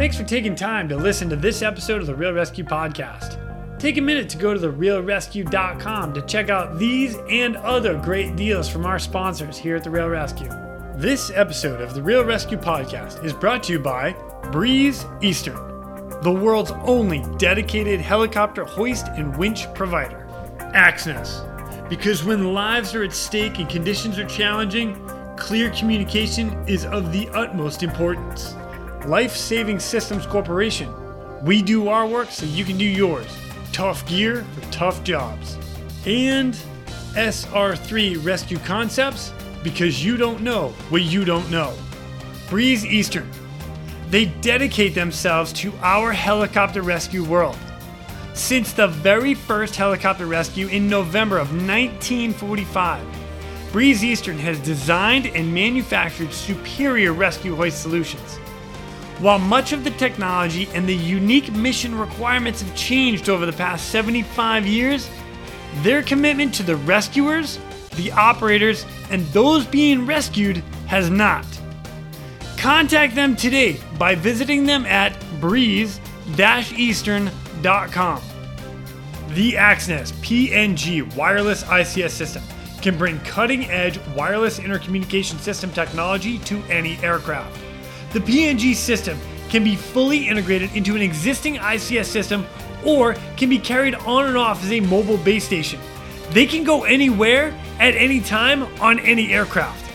Thanks for taking time to listen to this episode of the Real ResQ Podcast. Take a minute to go to therealresq.com to check out these and other great deals from our sponsors here at the Real ResQ. This episode of the Real ResQ Podcast is brought to you by Breeze Eastern, the world's only dedicated helicopter hoist and winch provider. Axnes, because when lives are at stake and conditions are challenging, clear communication is of the utmost importance. Life Saving Systems Corporation. We do our work so you can do yours. Tough gear for tough jobs. And SR3 Rescue Concepts because you don't know what you don't know. Breeze Eastern. They dedicate themselves to our helicopter rescue world. Since the very first helicopter rescue in November of 1945, Breeze Eastern has designed and manufactured superior rescue hoist solutions. While much of the technology and the unique mission requirements have changed over the past 75 years, their commitment to the rescuers, the operators, and those being rescued has not. Contact them today by visiting them at breeze-eastern.com. The Axnes PNG wireless ICS system can bring cutting edge wireless intercommunication system technology to any aircraft. The PNG system can be fully integrated into an existing ICS system or can be carried on and off as a mobile base station. They can go anywhere at any time on any aircraft.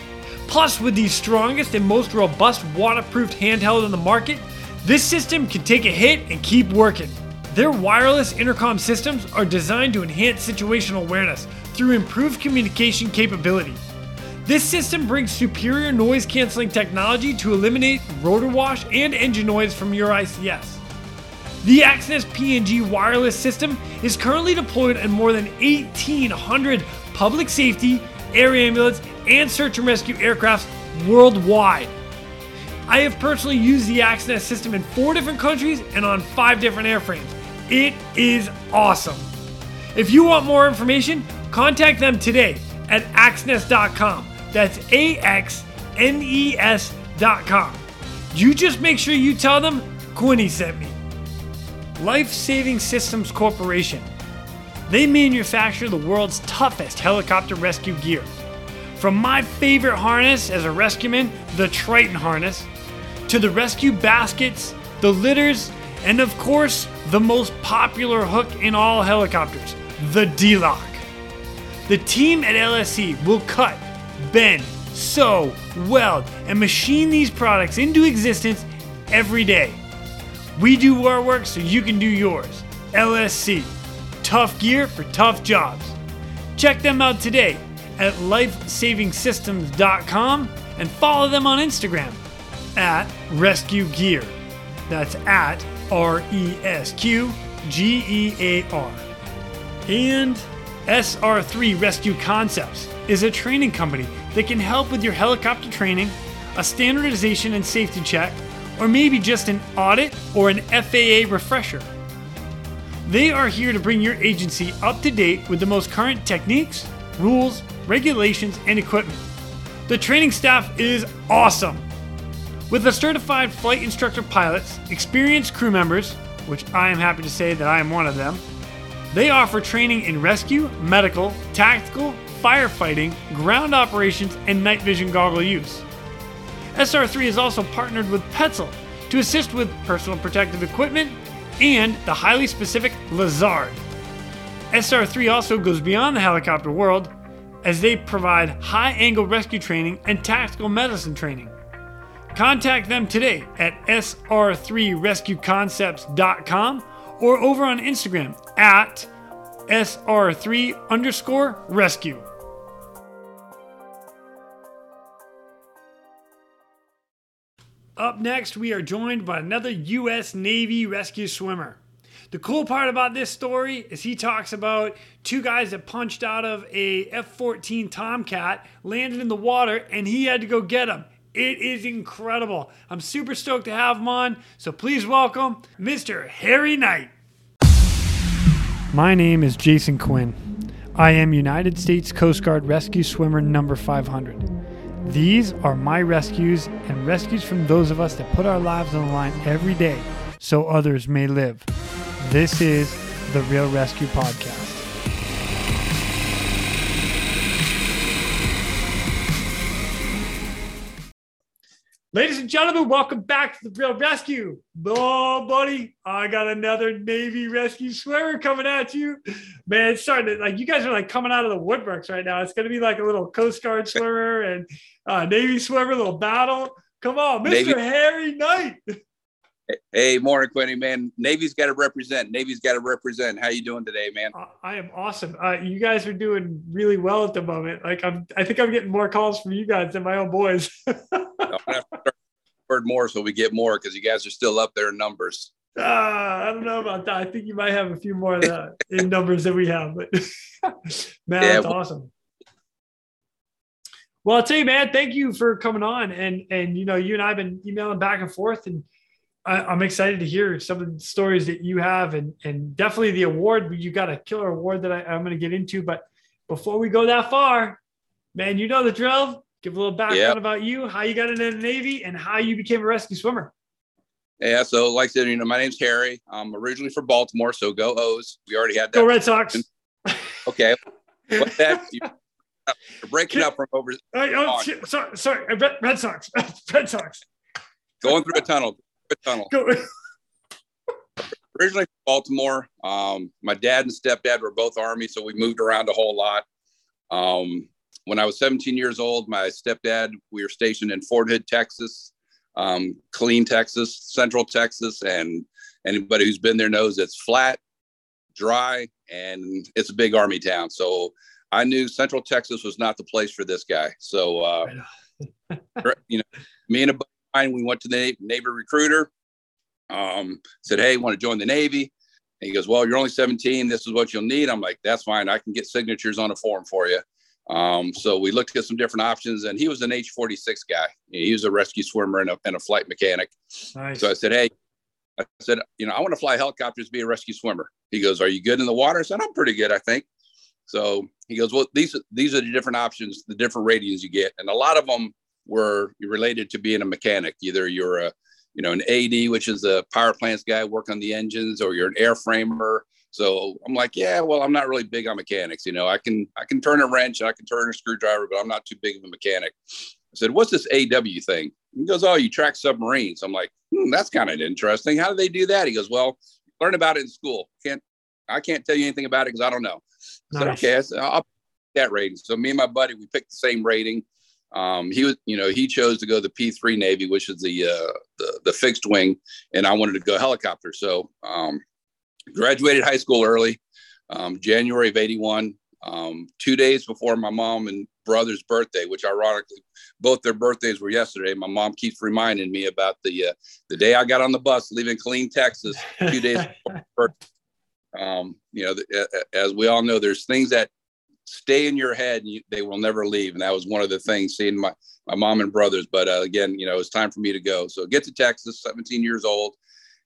Plus, with the strongest and most robust waterproofed handheld on the market, this system can take a hit and keep working. Their wireless intercom systems are designed to enhance situational awareness through improved communication capability. This system brings superior noise canceling technology to eliminate rotor wash and engine noise from your ICS. The Axnes PNG wireless system is currently deployed in more than 1,800 public safety, air ambulance, and search and rescue aircrafts worldwide. I have personally used the Axnes system in four different countries and on five different airframes. It is awesome. If you want more information, contact them today at axnes.com. That's A X N E S.com. You just make sure you tell them Quinny sent me. Life Saving Systems Corporation. They manufacture the world's toughest helicopter rescue gear. From my favorite harness as a rescueman, the Triton harness, to the rescue baskets, the litters, and of course, the most popular hook in all helicopters, the D Lock. The team at LSC will cut, bend, sew, weld, and machine these products into existence every day. We do our work so you can do yours. LSC. Tough gear for tough jobs. Check them out today at lifesavingsystems.com and follow them on Instagram at Rescue Gear. That's at R E S Q G E A R. And SR3 Rescue Concepts is a training company that can help with your helicopter training, a standardization and safety check, or maybe just an audit or an FAA refresher. They are here to bring your agency up to date with the most current techniques, rules, regulations, and equipment. The training staff is awesome. With the certified flight instructor pilots, experienced crew members, which I am happy to say that I am one of them, they offer training in rescue, medical, tactical, firefighting, ground operations, and night vision goggle use. SR3 is also partnered with Petzl to assist with personal protective equipment and the highly specific Lazard. SR3 also goes beyond the helicopter world as they provide high angle rescue training and tactical medicine training. Contact them today at sr3rescueconcepts.com or over on Instagram at sr3 underscore rescue. Up next, we are joined by another U.S. Navy rescue swimmer. The cool part about this story is he talks about two guys that punched out of a F 14 Tomcat, landed in the water, and he had to go get them. It is incredible. I'm super stoked to have him on, so please welcome Mr. Harry Knight. My name is Jason Quinn. I am United States Coast Guard Rescue Swimmer number 500. These are my rescues and rescues from those of us that put our lives on the line every day so others may live. This is the Real ResQ Podcast. Ladies and gentlemen, welcome back to the Real ResQ. Oh, buddy, I got another Navy rescue swimmer coming at you. Man, it's starting to like you guys are like coming out of the woodworks right now. It's going to be like a little Coast Guard swimmer and uh, Navy swimmer, little battle. Come on, Mr. Navy. Harry Knight. Hey, morning, Quinny, man. Navy's got to represent. Navy's got to represent. How you doing today, man? I am awesome. Uh, you guys are doing really well at the moment. Like I'm, I think I'm getting more calls from you guys than my own boys. Heard more, so we get more because you guys are still up there in numbers. Uh, I don't know about that. I think you might have a few more in numbers than we have, but man, yeah, that's well, awesome. Well, I'll tell you, man, thank you for coming on. And and you know, you and I have been emailing back and forth and I, am excited to hear some of the stories that you have, and and definitely the award. You got a killer award that I, I'm going to get into. But before we go that far, man, you know the drill. Give a little background yep. about you, how you got into the Navy, and how you became a rescue swimmer. Yeah, so like I said, you know, my name's Harry. I'm originally from Baltimore, so go O's. We already had that. Go Red Sox. Okay, what that you're breaking up from over. Uh, oh, sorry, sorry, Red, Red Sox. Red Sox. Going through a tunnel tunnel. Originally from Baltimore. Um, my dad and stepdad were both Army, so we moved around a whole lot. Um, when I was 17 years old, my stepdad, we were stationed in Fort Hood, Texas, um, Killeen, Texas, Central Texas, and anybody who's been there knows it's flat, dry, and it's a big Army town. So I knew Central Texas was not the place for this guy. So, uh, you know, me and a buddy, we went to the Navy recruiter, um, said, Hey, want to join the Navy? And he goes, Well, you're only 17. This is what you'll need. I'm like, That's fine. I can get signatures on a form for you. Um, so we looked at some different options, and he was an H 46 guy. He was a rescue swimmer and a, and a flight mechanic. Nice. So I said, Hey, I said, You know, I want to fly helicopters, be a rescue swimmer. He goes, Are you good in the water? I said, I'm pretty good, I think. So he goes, Well, these, these are the different options, the different ratings you get. And a lot of them were related to being a mechanic. Either you're a you know, an AD, which is a power plants guy, work on the engines, or you're an airframer. So I'm like, yeah, well, I'm not really big on mechanics. You know, I can I can turn a wrench, I can turn a screwdriver, but I'm not too big of a mechanic. I said, what's this AW thing? He goes, oh, you track submarines. I'm like, hmm, that's kind of interesting. How do they do that? He goes, well, learn about it in school. Can't I can't tell you anything about it because I don't know. Nice. I said, okay, I said, I'll that rating. So me and my buddy, we picked the same rating. Um, he was, you know, he chose to go the P3 Navy, which is the, uh, the, the fixed wing, and I wanted to go helicopter. So um, graduated high school early, um, January of '81, um, two days before my mom and brother's birthday, which ironically, both their birthdays were yesterday. My mom keeps reminding me about the uh, the day I got on the bus leaving Killeen, Texas, two days before. Um, you know, as we all know, there's things that stay in your head and you, they will never leave. And that was one of the things seeing my, my mom and brothers. But uh, again, you know, it's time for me to go. So get to Texas, 17 years old.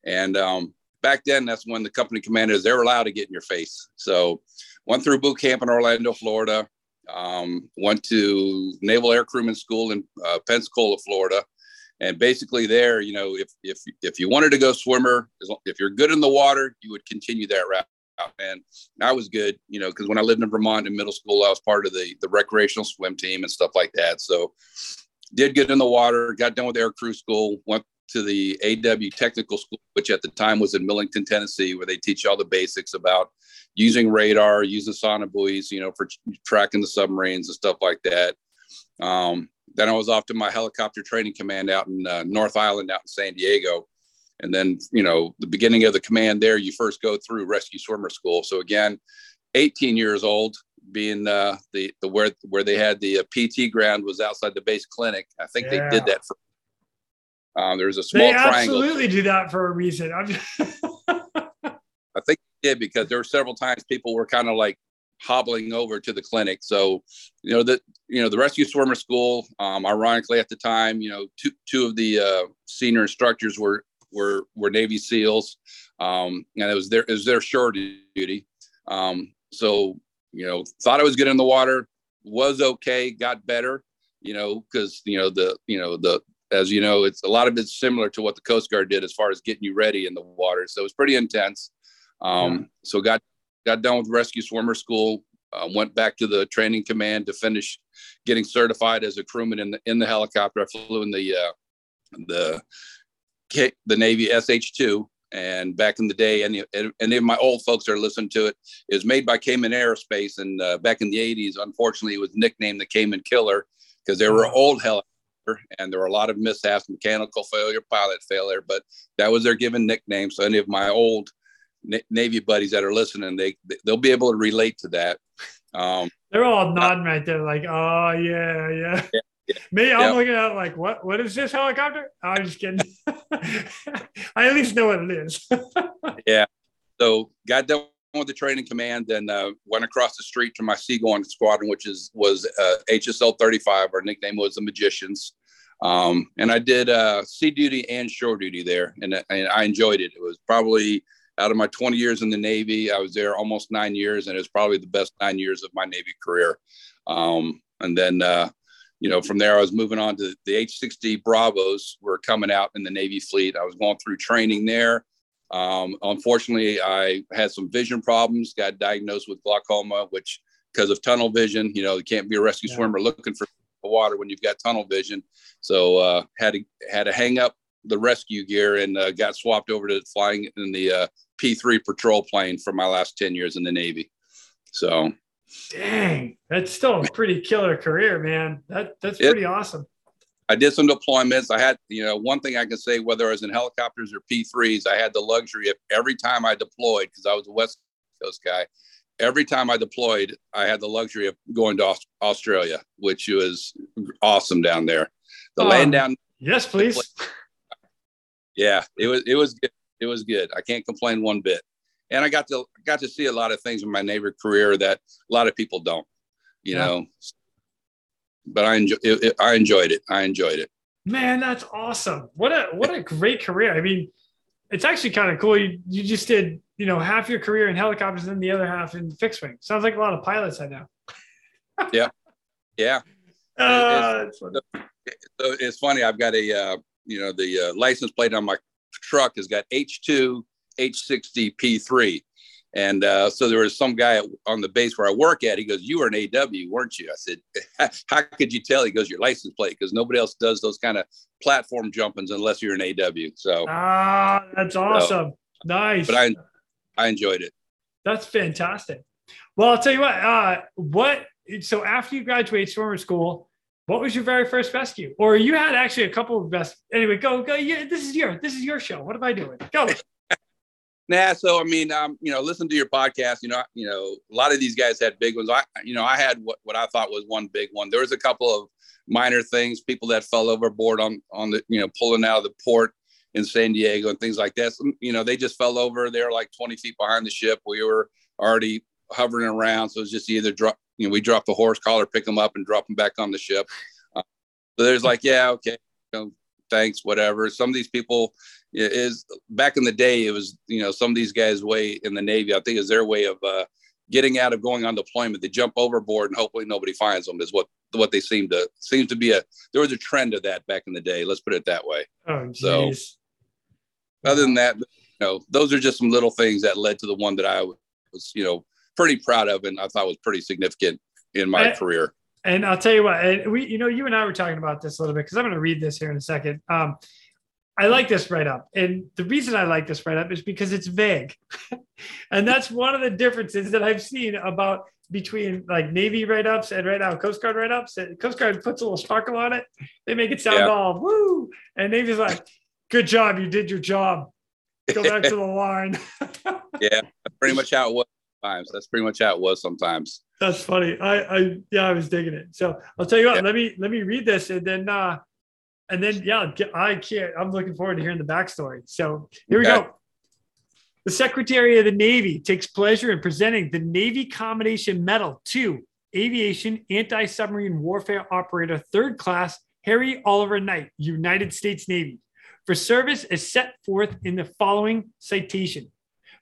And um, back then, that's when the company commanders, they're allowed to get in your face. So went through boot camp in Orlando, Florida. Um, went to Naval Air Crewman School in uh, Pensacola, Florida. And basically there, you know, if, if, if you wanted to go swimmer, if you're good in the water, you would continue that route and I was good, you know, because when I lived in Vermont in middle school, I was part of the the recreational swim team and stuff like that. So did get in the water, got done with air crew school, went to the AW technical school, which at the time was in Millington, Tennessee, where they teach all the basics about using radar, using sonobuoys, you know, for tracking the submarines and stuff like that. Um, then I was off to my helicopter training command out in uh, North Island, out in San Diego, and then, you know, the beginning of the command there, you first go through rescue swimmer school. So again, 18 years old, being uh, the the where where they had the uh, PT ground was outside the base clinic. I think yeah. they did that for. Um, there's a small they triangle. absolutely do that for a reason. I think they did because there were several times people were kind of like hobbling over to the clinic. So, you know, that, you know, the rescue swimmer school, um, ironically at the time, you know, two, two of the uh, senior instructors were were were Navy SEALs, um, and it was their it was their shore duty. Um, so you know, thought I was good in the water, was okay, got better. you know, because you know the you know the as you know, it's a lot of it's similar to what the Coast Guard did as far as getting you ready in the water. So it's pretty intense. Um, yeah. So got got done with rescue swimmer school. Uh, went back to the training command to finish getting certified as a crewman in the in the helicopter. I flew in the uh, the the Navy SH2, and back in the day, and any of my old folks are listening to it, is made by Kaman Aerospace, and uh, back in the 80s, unfortunately, it was nicknamed the Kaman Killer because there were old helicopter and there were a lot of mishaps, mechanical failure, pilot failure, but that was their given nickname. So any of my old Navy buddies that are listening, they they'll be able to relate to that. Um, They're all nodding right there, like, oh yeah, yeah. yeah. Yeah. Me, I'm yeah. looking at like, what? What is this helicopter? Oh, I'm just kidding. I at least know what it is. yeah. So got done with the training command, then uh, went across the street to my Seagoing squadron, which is was uh, HSL 35. Our nickname was the Magicians. Um, and I did uh, sea duty and shore duty there, and, and I enjoyed it. It was probably out of my 20 years in the Navy, I was there almost nine years, and it was probably the best nine years of my Navy career. Um, and then, uh, you know, from there, I was moving on to the H-60 Bravos were coming out in the Navy fleet. I was going through training there. Um, unfortunately, I had some vision problems, got diagnosed with glaucoma, which because of tunnel vision, you know, you can't be a rescue yeah. swimmer looking for water when you've got tunnel vision. So uh, had to had to hang up the rescue gear and uh, got swapped over to flying in the uh, P3 patrol plane for my last 10 years in the Navy. So, dang, that's still a pretty killer career, man. That that's pretty awesome. I did some deployments. I had, you know, one thing I can say, whether I was in helicopters or P3s, I had the luxury of every time I deployed, because I was a West Coast guy, every time I deployed, I had the luxury of going to Australia, which was awesome down there. The um, land down. Yes, please. Yeah, it was it was good. It was good. I can't complain one bit. And I got to got to see a lot of things in my neighbor career that a lot of people don't. You yeah. know, but I enjoy it, it, I enjoyed it. I enjoyed it. Man, that's awesome. What a what a great career. I mean, it's actually kind of cool. You you just did, you know, half your career in helicopters and the other half in fixed wing. Sounds like a lot of pilots I know. yeah. Yeah. Uh, it's, so it's funny. I've got a uh, you know, the uh, license plate on my truck has got H2 H60 P3. And uh, so there was some guy on the base where I work at. He goes, "You were an AW, weren't you?" I said, "How could you tell?" He goes, "Your license plate, because nobody else does those kind of platform jumpings unless you're an AW." So ah, that's awesome, so, nice. But I, I enjoyed it. That's fantastic. Well, I'll tell you what. Uh, what? So after you graduate swimmer school, what was your very first rescue? Or you had actually a couple of best. Anyway, go go. Yeah, this is your this is your show. What am I doing? Go. Nah, so I mean, um, you know, listen to your podcast. You know, you know, a lot of these guys had big ones. I, you know, I had what, what I thought was one big one. There was a couple of minor things, people that fell overboard on on the, you know, pulling out of the port in San Diego and things like that. So, you know, they just fell over. They were like 20 feet behind the ship. We were already hovering around, so it's just either drop. You know, we drop the horse collar, pick them up, and drop them back on the ship. Uh, so there's like, yeah, okay, you know, thanks, whatever. Some of these people is back in the day, it was, you know, some of these guys' way in the Navy, I think is their way of uh, getting out of going on deployment. They jump overboard and hopefully nobody finds them is what, what they seem to, seems to be a, there was a trend of that back in the day. Let's put it that way. Oh, geez. So other than that, you know, those are just some little things that led to the one that I was, you know, pretty proud of and I thought was pretty significant in my career. And I'll tell you what, we, you know, you and I were talking about this a little bit because I'm going to read this here in a second. Um, I like this write up. And the reason I like this write up is because it's vague. and that's one of the differences that I've seen about between like Navy write ups and right now Coast Guard write ups. Coast Guard puts a little sparkle on it. They make it sound yeah. all woo. And Navy's like, good job. You did your job. Go back to the line. yeah, pretty much how it was sometimes. That's pretty much how it was sometimes. That's funny. I, I, yeah, I was digging it. So I'll tell you what, yeah. let me, let me read this and then, uh, and then yeah, I can't. I'm looking forward to hearing the backstory. So here we go. The Secretary of the Navy takes pleasure in presenting the Navy Commendation Medal to Aviation Anti Submarine Warfare Operator Third Class Harry Oliver Knight, United States Navy, for service as set forth in the following citation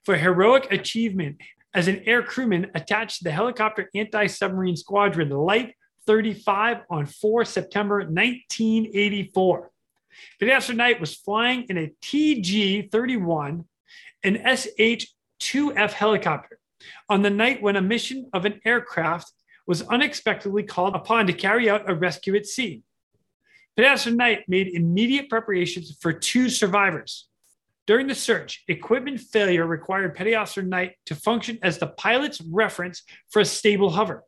for heroic achievement as an air crewman attached to the helicopter anti submarine squadron, the light 35 on 4 September 1984. Petty Officer Knight was flying in a TG 31, an SH 2F helicopter, on the night when a mission of an aircraft was unexpectedly called upon to carry out a rescue at sea. Officer Knight made immediate preparations for two survivors. During the search, equipment failure required Petty Officer Knight to function as the pilot's reference for a stable hover.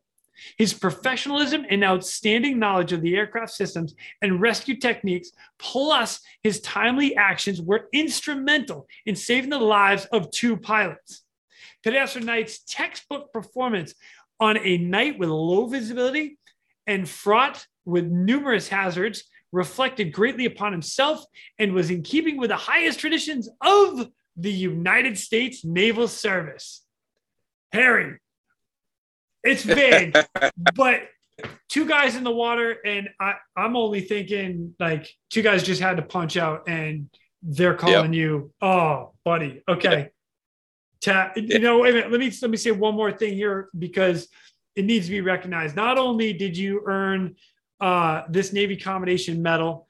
His professionalism and outstanding knowledge of the aircraft systems and rescue techniques, plus his timely actions, were instrumental in saving the lives of two pilots. Officer Knight's textbook performance on a night with low visibility and fraught with numerous hazards reflected greatly upon himself and was in keeping with the highest traditions of the United States Naval Service. Harry, it's big, but two guys in the water, and I, I'm only thinking like two guys just had to punch out, and they're calling yep. you, oh, buddy, okay. Ta- you know, wait a minute. Let me let me say one more thing here because it needs to be recognized. Not only did you earn uh, this Navy Commendation Medal.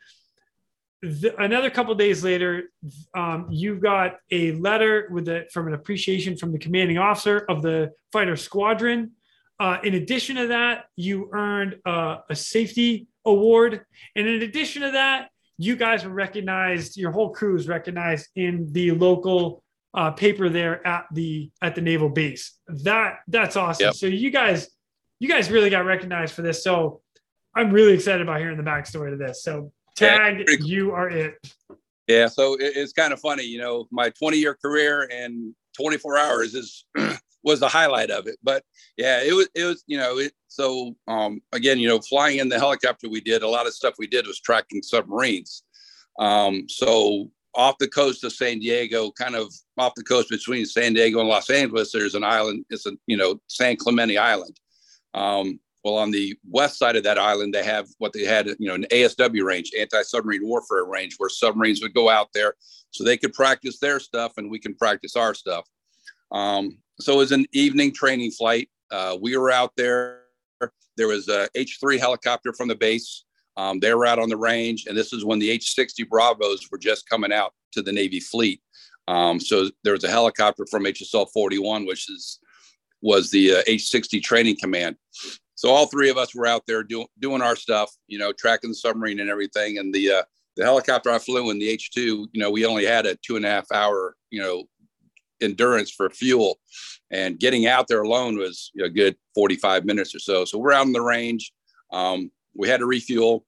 The, another couple days later, um, you got a letter with a, from an appreciation from the commanding officer of the fighter squadron. Uh, in addition to that, you earned uh, a safety award, and in addition to that, you guys were recognized. Your whole crew was recognized in the local uh, paper there at the at the naval base. That that's awesome. Yep. So you guys, you guys really got recognized for this. So I'm really excited about hearing the backstory to this. So tag, yeah, you are it. Yeah, so it, it's kind of funny, you know, my 20 year career and 24 hours is was the highlight of it. But yeah, it was it was you know it. So um, again, you know, flying in the helicopter, we did a lot of stuff. We did was tracking submarines. Um, so off the coast of San Diego, kind of off the coast between San Diego and Los Angeles, there's an island. It's a you know San Clemente Island. Um, well, on the west side of that island, they have what they had, you know, an ASW range, anti-submarine warfare range, where submarines would go out there so they could practice their stuff and we can practice our stuff. Um, so it was an evening training flight. Uh, we were out there. There was a H-3 helicopter from the base. Um, they were out on the range, and this is when the H-60 Bravos were just coming out to the Navy fleet. Um, so there was a helicopter from HSL 41, which is was the uh, H-60 training command. So all three of us were out there doing doing our stuff, you know, tracking the submarine and everything. And the uh, the helicopter I flew in the H two, you know, we only had a two and a half hour, you know, endurance for fuel, and getting out there alone was a good forty five minutes or so. So we're out in the range. Um, we had to refuel,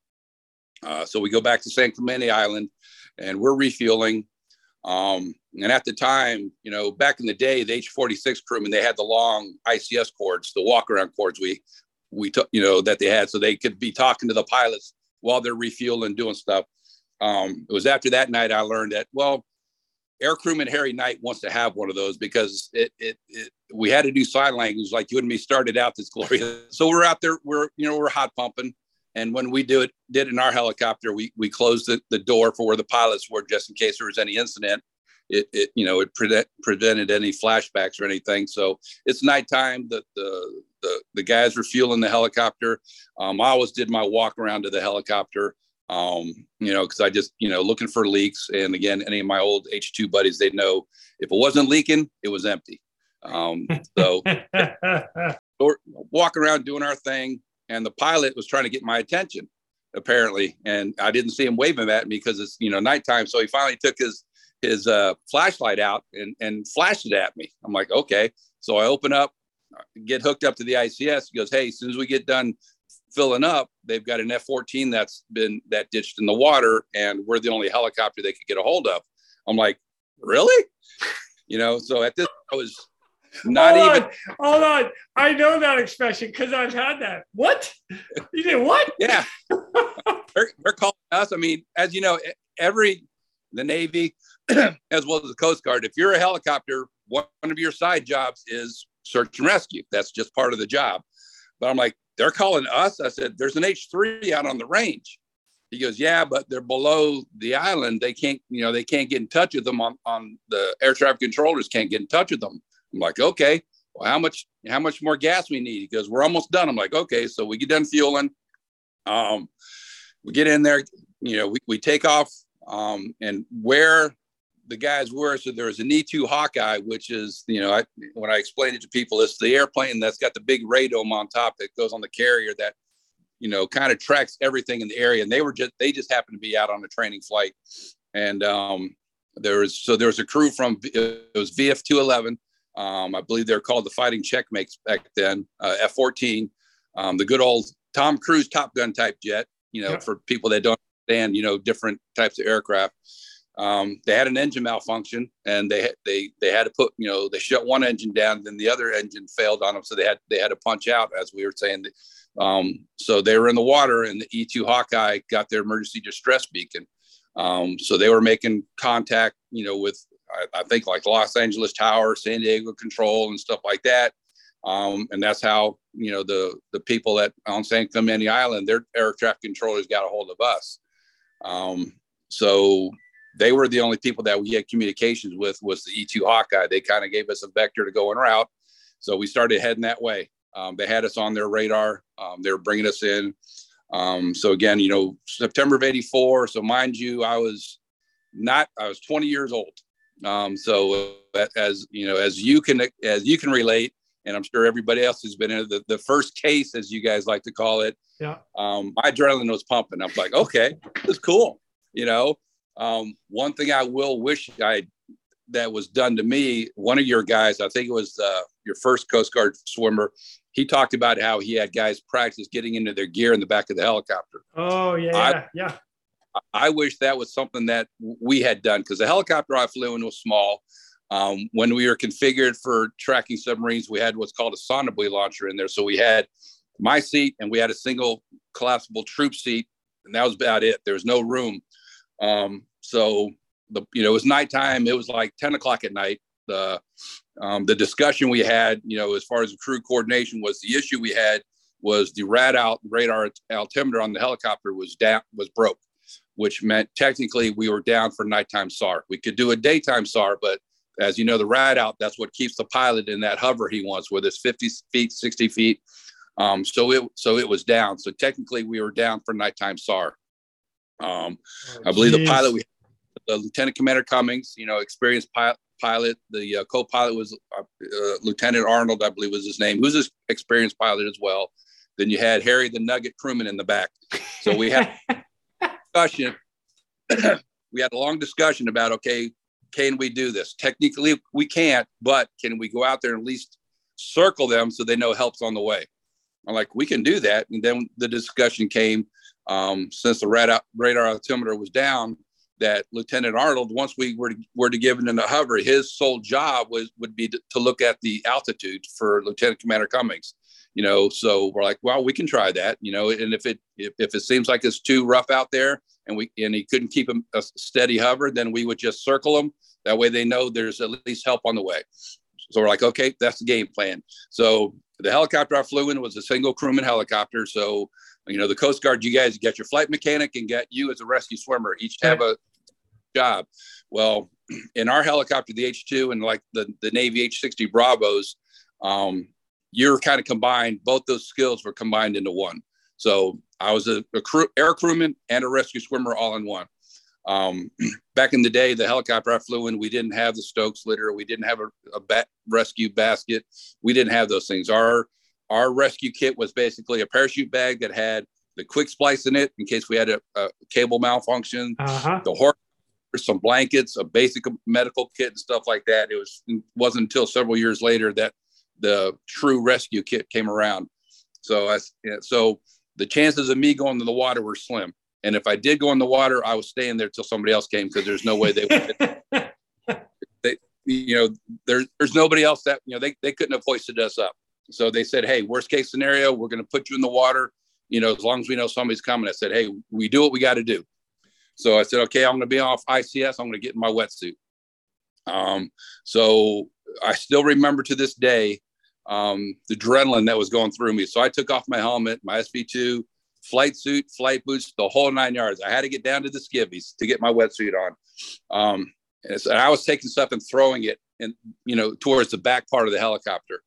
uh, so we go back to San Clemente Island, and we're refueling. Um, and at the time, you know, back in the day, the H-46 crewmen, they had the long ICS cords, the walk-around cords. We we took, you know, that they had so they could be talking to the pilots while they're refueling, doing stuff. Um, it was after that night I learned that, well, air crewman Harry Knight wants to have one of those because it, it, it, we had to do sign language like you and me started out this glorious. So we're out there, we're, you know, we're hot pumping. And when we do it, did in our helicopter, we, we closed the, the door for where the pilots were just in case there was any incident. It, it you know, it pre- prevented any flashbacks or anything. So it's nighttime. The, the, the, the guys were fueling the helicopter. Um, I always did my walk around to the helicopter, um, you know, because I just, you know, looking for leaks. And again, any of my old H2 buddies, they know if it wasn't leaking, it was empty. Um, so walking around doing our thing. And the pilot was trying to get my attention, apparently. And I didn't see him waving at me because it's, you know, nighttime. So he finally took his his uh, flashlight out and, and flashed it at me. I'm like, okay. So I open up, get hooked up to the ICS. He goes, hey, as soon as we get done filling up, they've got an F-14 that's been that ditched in the water, and we're the only helicopter they could get a hold of. I'm like, really? You know, so at this, I was not hold even. On, hold on, I know that expression because I've had that. What? You did what? yeah, they're, they're calling us. I mean, as you know, every the Navy as well as the Coast Guard. If you're a helicopter, one of your side jobs is search and rescue. That's just part of the job. But I'm like, they're calling us. I said, there's an H3 out on the range. He goes, yeah, but they're below the island. They can't, you know, they can't get in touch with them on, on the air traffic controllers can't get in touch with them. I'm like, okay, well, how much, how much more gas we need? He goes, we're almost done. I'm like, okay. So we get done fueling. Um, we get in there, you know, we, we take off um, and where the guys were. So there was an E2 Hawkeye, which is, you know, I, when I explain it to people, it's the airplane that's got the big radome on top that goes on the carrier that, you know, kind of tracks everything in the area. And they were just, they just happened to be out on a training flight. And um, there was, so there was a crew from, it was VF 211. Um, I believe they're called the Fighting Checkmates back then, uh, F 14, um, the good old Tom Cruise Top Gun type jet, you know, for people that don't understand, you know, different types of aircraft. Um, they had an engine malfunction and they they they had to put you know they shut one engine down then the other engine failed on them. So they had they had to punch out as we were saying. Um, so they were in the water and the E2 Hawkeye got their emergency distress beacon. Um, so they were making contact you know with I, I, think like Los Angeles Tower San Diego Control and stuff like that. Um, and that's how you know the the people at on San Clemente Island their air traffic controllers got a hold of us. Um, so they were the only people that we had communications with was the E2 Hawkeye. They kind of gave us a vector to go en route. So we started heading that way. Um, they had us on their radar. Um, they were bringing us in. Um, so again, you know, September of 84. So mind you, I was not, I was 20 years old. Um, so uh, as, you know, as you can, as you can relate, and I'm sure everybody else has been in the, the first case, as you guys like to call it. Yeah. Um, my adrenaline was pumping. I'm like, okay, this is cool. You know, um, one thing I will wish I that was done to me. One of your guys, I think it was uh, your first Coast Guard swimmer. He talked about how he had guys practice getting into their gear in the back of the helicopter. Oh yeah, I, yeah, yeah. I wish that was something that we had done because the helicopter I flew in was small. Um, when we were configured for tracking submarines, we had what's called a sonobuoy launcher in there. So we had my seat and we had a single collapsible troop seat, and that was about it. There was no room. Um, so the you know it was nighttime. It was like ten o'clock at night. The um, the discussion we had, you know, as far as the crew coordination was the issue we had was the radalt radar altimeter on the helicopter was down was broke, which meant technically we were down for nighttime SAR. We could do a daytime SAR, but as you know, the radalt that's what keeps the pilot in that hover he wants, whether it's 50 feet, 60 feet. Um, so it so it was down. So technically we were down for nighttime SAR. Um, oh, I believe geez. the pilot, we the Lieutenant Commander Cummings, you know, experienced pilot. pilot. The uh, co-pilot was uh, uh, Lieutenant Arnold, I believe was his name, who's an experienced pilot as well. Then you had Harry the Nugget crewman in the back. So we had discussion. we had a long discussion about okay, can we do this? Technically, we can't, but can we go out there and at least circle them so they know help's on the way? I'm like, we can do that. And then the discussion came um, since the radar, radar altimeter was down, that Lieutenant Arnold, once we were to, were to give in the hover, his sole job was would be to, to, look at the altitude for Lieutenant Commander Cummings. You know, so we're like, well, we can try that. You know, and if it if, if it seems like it's too rough out there, and we and he couldn't keep a, a steady hover, then we would just circle them. That way, they know there's at least help on the way. So we're like, okay, that's the game plan. So the helicopter I flew in was a single crewman helicopter. So you know the coast guard you guys get your flight mechanic and get you as a rescue swimmer. Each have a job. Well in our helicopter the h2 and like the, the navy h60 bravos um, you're kind of combined both those skills were combined into one. So i was a, a crew, air crewman and a rescue swimmer all in one. Um, back in the day the helicopter i flew in we didn't have the stokes litter. We didn't have a, a bat, rescue basket. We didn't have those things. Our our rescue kit was basically a parachute bag that had the quick splice in it in case we had a, a cable malfunction, uh-huh. the horse, some blankets, a basic medical kit, and stuff like that. It was it wasn't until several years later that the true rescue kit came around. So I, so the chances of me going to the water were slim. And if I did go in the water, I was staying there till somebody else came because there's no way they would. they, you know, there's there's nobody else that you know they, they couldn't have hoisted us up. So they said, hey, worst case scenario, we're going to put you in the water. You know, as long as we know somebody's coming. I said, hey, we do what we got to do. So I said, okay, I'm going to be off ICS. I'm going to get in my wetsuit. Um, so I still remember to this day um, the adrenaline that was going through me. So I took off my helmet, my SV2, flight suit, flight boots, the whole nine yards. I had to get down to the skivvies to get my wetsuit on. Um, and, so, I was taking stuff and throwing it and you know towards the back part of the helicopter.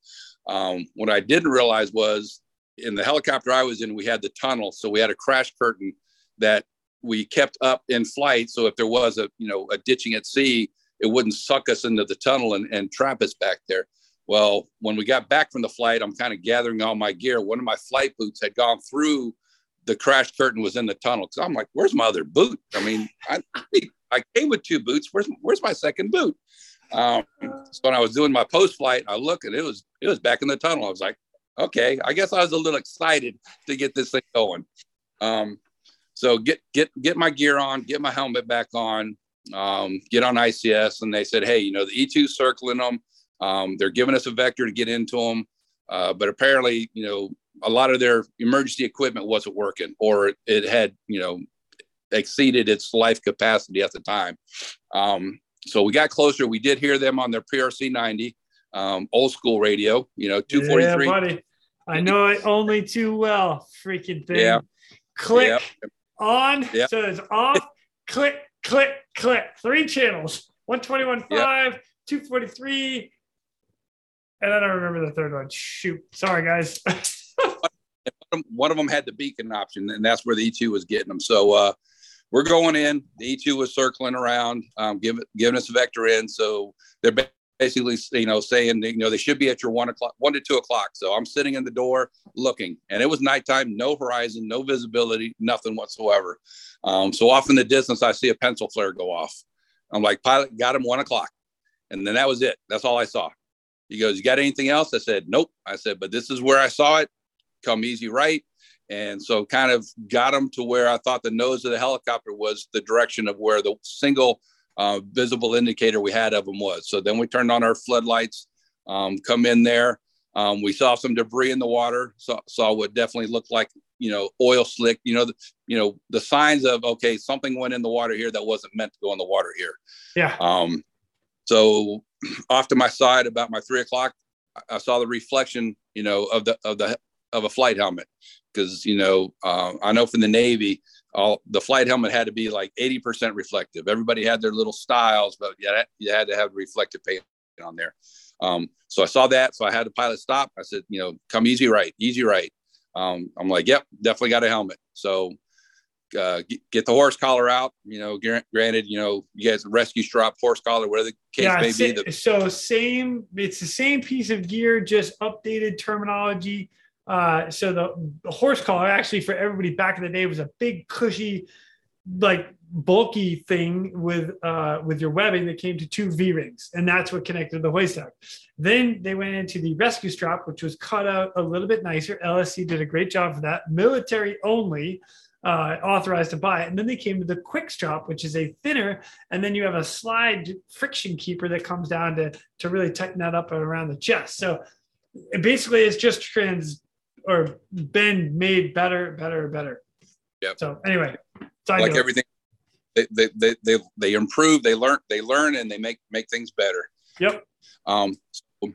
Um, what I didn't realize was in the helicopter I was in, we had the tunnel, so we had a crash curtain that we kept up in flight. So if there was a you know a ditching at sea, it wouldn't suck us into the tunnel and, and trap us back there. Well, when we got back from the flight, I'm kind of gathering all my gear. One of my flight boots had gone through the crash curtain was in the tunnel. So I'm like, where's my other boot? I mean, I, I came with two boots. Where's where's my second boot? Um, so when I was doing my post flight, I look and it was it was back in the tunnel. I was like, okay, I guess I was a little excited to get this thing going. Um, so get get get my gear on, get my helmet back on, um, get on ICS, and they said, hey, you know, the E2 circling them. Um, they're giving us a vector to get into them, uh, but apparently, you know, a lot of their emergency equipment wasn't working, or it had, you know, exceeded its life capacity at the time. Um, so we got closer. We did hear them on their PRC 90, um, old school radio, you know, 243. Yeah, buddy. I know it only too well. Freaking thing. Yeah. Click on. Yeah. So it's off, click, click, click. Three channels 121.5, yeah. 243. And I don't remember the third one. Shoot. Sorry, guys. one of them had the beacon option, and that's where the E2 was getting them. So, uh, we're going in. The E2 was circling around, um, giving giving us a vector in. So they're basically, you know, saying, you know, they should be at your one o'clock, one to two o'clock. So I'm sitting in the door looking, and it was nighttime, no horizon, no visibility, nothing whatsoever. Um, so off in the distance, I see a pencil flare go off. I'm like, pilot, got him one o'clock, and then that was it. That's all I saw. He goes, you got anything else? I said, nope. I said, but this is where I saw it. Come easy right and so kind of got them to where I thought the nose of the helicopter was the direction of where the single uh, visible indicator we had of them was. So then we turned on our floodlights, um, come in there. Um, we saw some debris in the water. Saw, saw what definitely looked like you know oil slick. You know, the, you know the signs of okay something went in the water here that wasn't meant to go in the water here. Yeah. Um, so off to my side about my three o'clock, I saw the reflection, you know, of the of the of a flight helmet because you know uh, I know from the Navy, all the flight helmet had to be like 80% reflective. Everybody had their little styles, but yeah, you had to have reflective paint on there. Um, so I saw that, so I had the pilot stop. I said, you know, come easy right, easy right. Um, I'm like, yep, definitely got a helmet. So uh, get, get, the horse collar out. You know, granted, you know, you guys rescue strap, horse collar, whatever the case yeah, may be. The- so same, it's the same piece of gear, just updated terminology. Uh, so the, the, horse collar actually for everybody back in the day was a big cushy, like bulky thing with uh, with your webbing that came to two V rings, and that's what connected the hoist up. Then they went into the rescue strap, which was cut out a little bit nicer. LSC did a great job for that. Military only. Uh, authorized to buy it. And then they came to the quick strap, which is a thinner, and then you have a slide friction keeper that comes down to to really tighten that up around the chest. So basically, it's just trans or been made better, better, better. Yeah. So anyway, like everything, they, they, they, they, they improve, they learn, they learn and they make, make things better. Yep. Um, so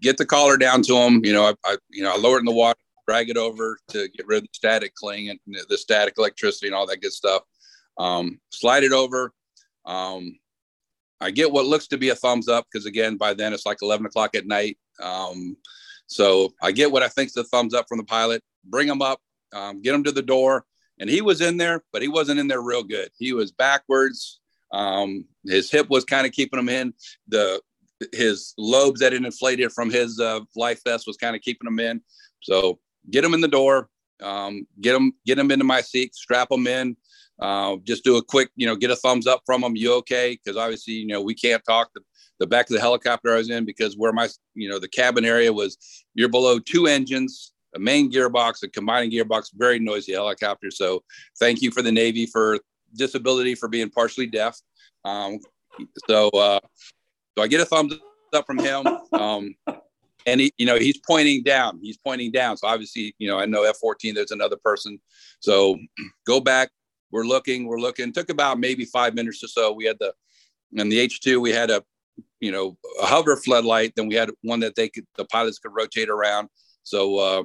get the collar down to them. You know, I, I, you know, I lower it in the water, drag it over to get rid of the static cling and the static electricity and all that good stuff. Um, slide it over. Um, I get what looks to be a thumbs up because again, by then it's like 11 o'clock at night. Um, so I get what I think's the thumbs up from the pilot. Bring him up, um, get him to the door, and he was in there, but he wasn't in there real good. He was backwards. Um, his hip was kind of keeping him in. The his lobes that had inflated from his uh, life vest was kind of keeping him in. So get him in the door, um, get him get him into my seat, strap him in. Uh, just do a quick, you know, get a thumbs up from him. You okay? Because obviously, you know, we can't talk. The the back of the helicopter I was in because where my you know the cabin area was you're below two engines a main gearbox a combining gearbox very noisy helicopter. So thank you for the navy for disability for being partially deaf. Um, so uh, so i get a thumbs up from him. Um, and he you know he's pointing down he's pointing down. So obviously you know i know f-14 there's another person. So go back we're looking we're looking. Took about maybe five minutes or so. We had the and the H2, we had a you know a hover floodlight. Then we had one that they could the pilots could rotate around. So uh,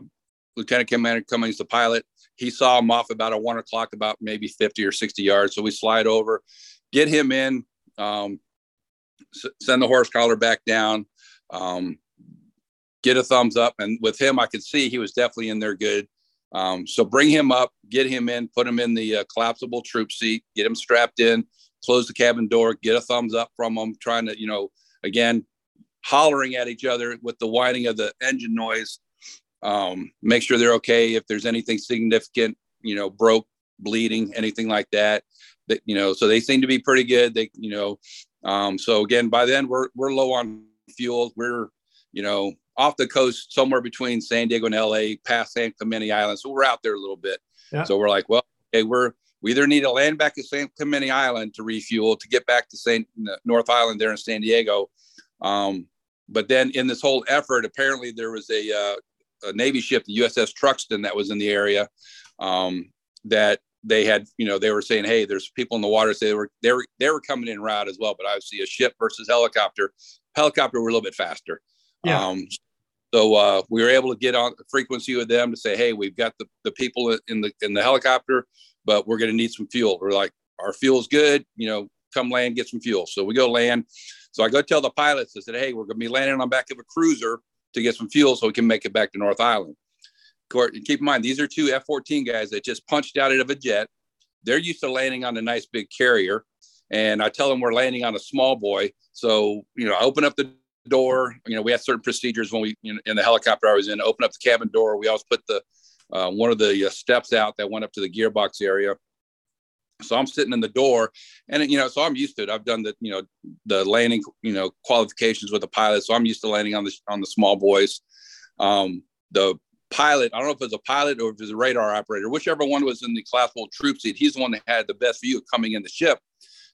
Lieutenant Commander Cummings, the pilot, he saw him off about a one o'clock, about maybe 50 or 60 yards. So we slide over, get him in, um, s- send the horse collar back down. Um, get a thumbs up. And with him, I could see he was definitely in there good. Um, so bring him up, get him in, put him in the uh, collapsible troop seat, get him strapped in, close the cabin door, get a thumbs up from him, trying to, you know, again, hollering at each other with the whining of the engine noise. Um, make sure they're okay. If there's anything significant, you know, broke, bleeding, anything like that, that, you know, so they seem to be pretty good. They, you know, um, so again, by then we're, we're low on fuel. We're, you know, off the coast, somewhere between San Diego and LA, past San Clemente Island. So we're out there a little bit. Yeah. So we're like, well, okay, we're, we either need to land back at San Clemente Island to refuel to get back to St. North Island there in San Diego. Um, but then in this whole effort, apparently there was a, uh, a Navy ship, the USS Truxtun, that was in the area um, that they had, you know, they were saying, hey, there's people in the water. So they were they were they were coming in route as well. But obviously, a ship versus helicopter, helicopter were a little bit faster. Yeah. Um, so uh, we were able to get on the frequency with them to say, hey, we've got the, the people in the in the helicopter but we're going to need some fuel. We're like, our fuel's good, you know, come land, get some fuel. So we go land. So I go tell the pilots, I said, hey, we're going to be landing on the back of a cruiser to get some fuel so we can make it back to North Island. Court, and keep in mind, these are two F 14 guys that just punched out of a jet. They're used to landing on a nice big carrier. And I tell them we're landing on a small boy. So, you know, I open up the door. You know, we had certain procedures when we, in the helicopter I was in, open up the cabin door. We always put the uh, one of the uh, steps out that went up to the gearbox area. So I'm sitting in the door, and you know, so I'm used to it. I've done the you know the landing you know qualifications with the pilot, so I'm used to landing on the on the small boys. Um, the pilot, I don't know if it was a pilot or if it was a radar operator, whichever one was in the collapsible troop seat, he's the one that had the best view coming in the ship.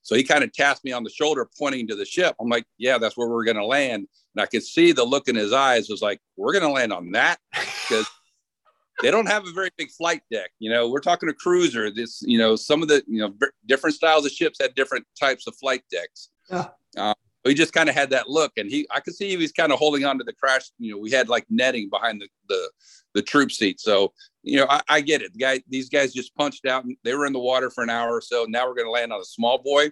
So he kind of tapped me on the shoulder, pointing to the ship. I'm like, yeah, that's where we're going to land. And I could see the look in his eyes was like, we're going to land on that because they don't have a very big flight deck. You know, we're talking a cruiser. This, you know, some of the, you know, different styles of ships had different types of flight decks. Yeah. Uh, he just kind of had that look, and he, I could see he was kind of holding on to the crash. You know, we had like netting behind the the, the troop seat. So, you know, I, I get it. The guy, these guys just punched out, and they were in the water for an hour or so. Now we're going to land on a small boy.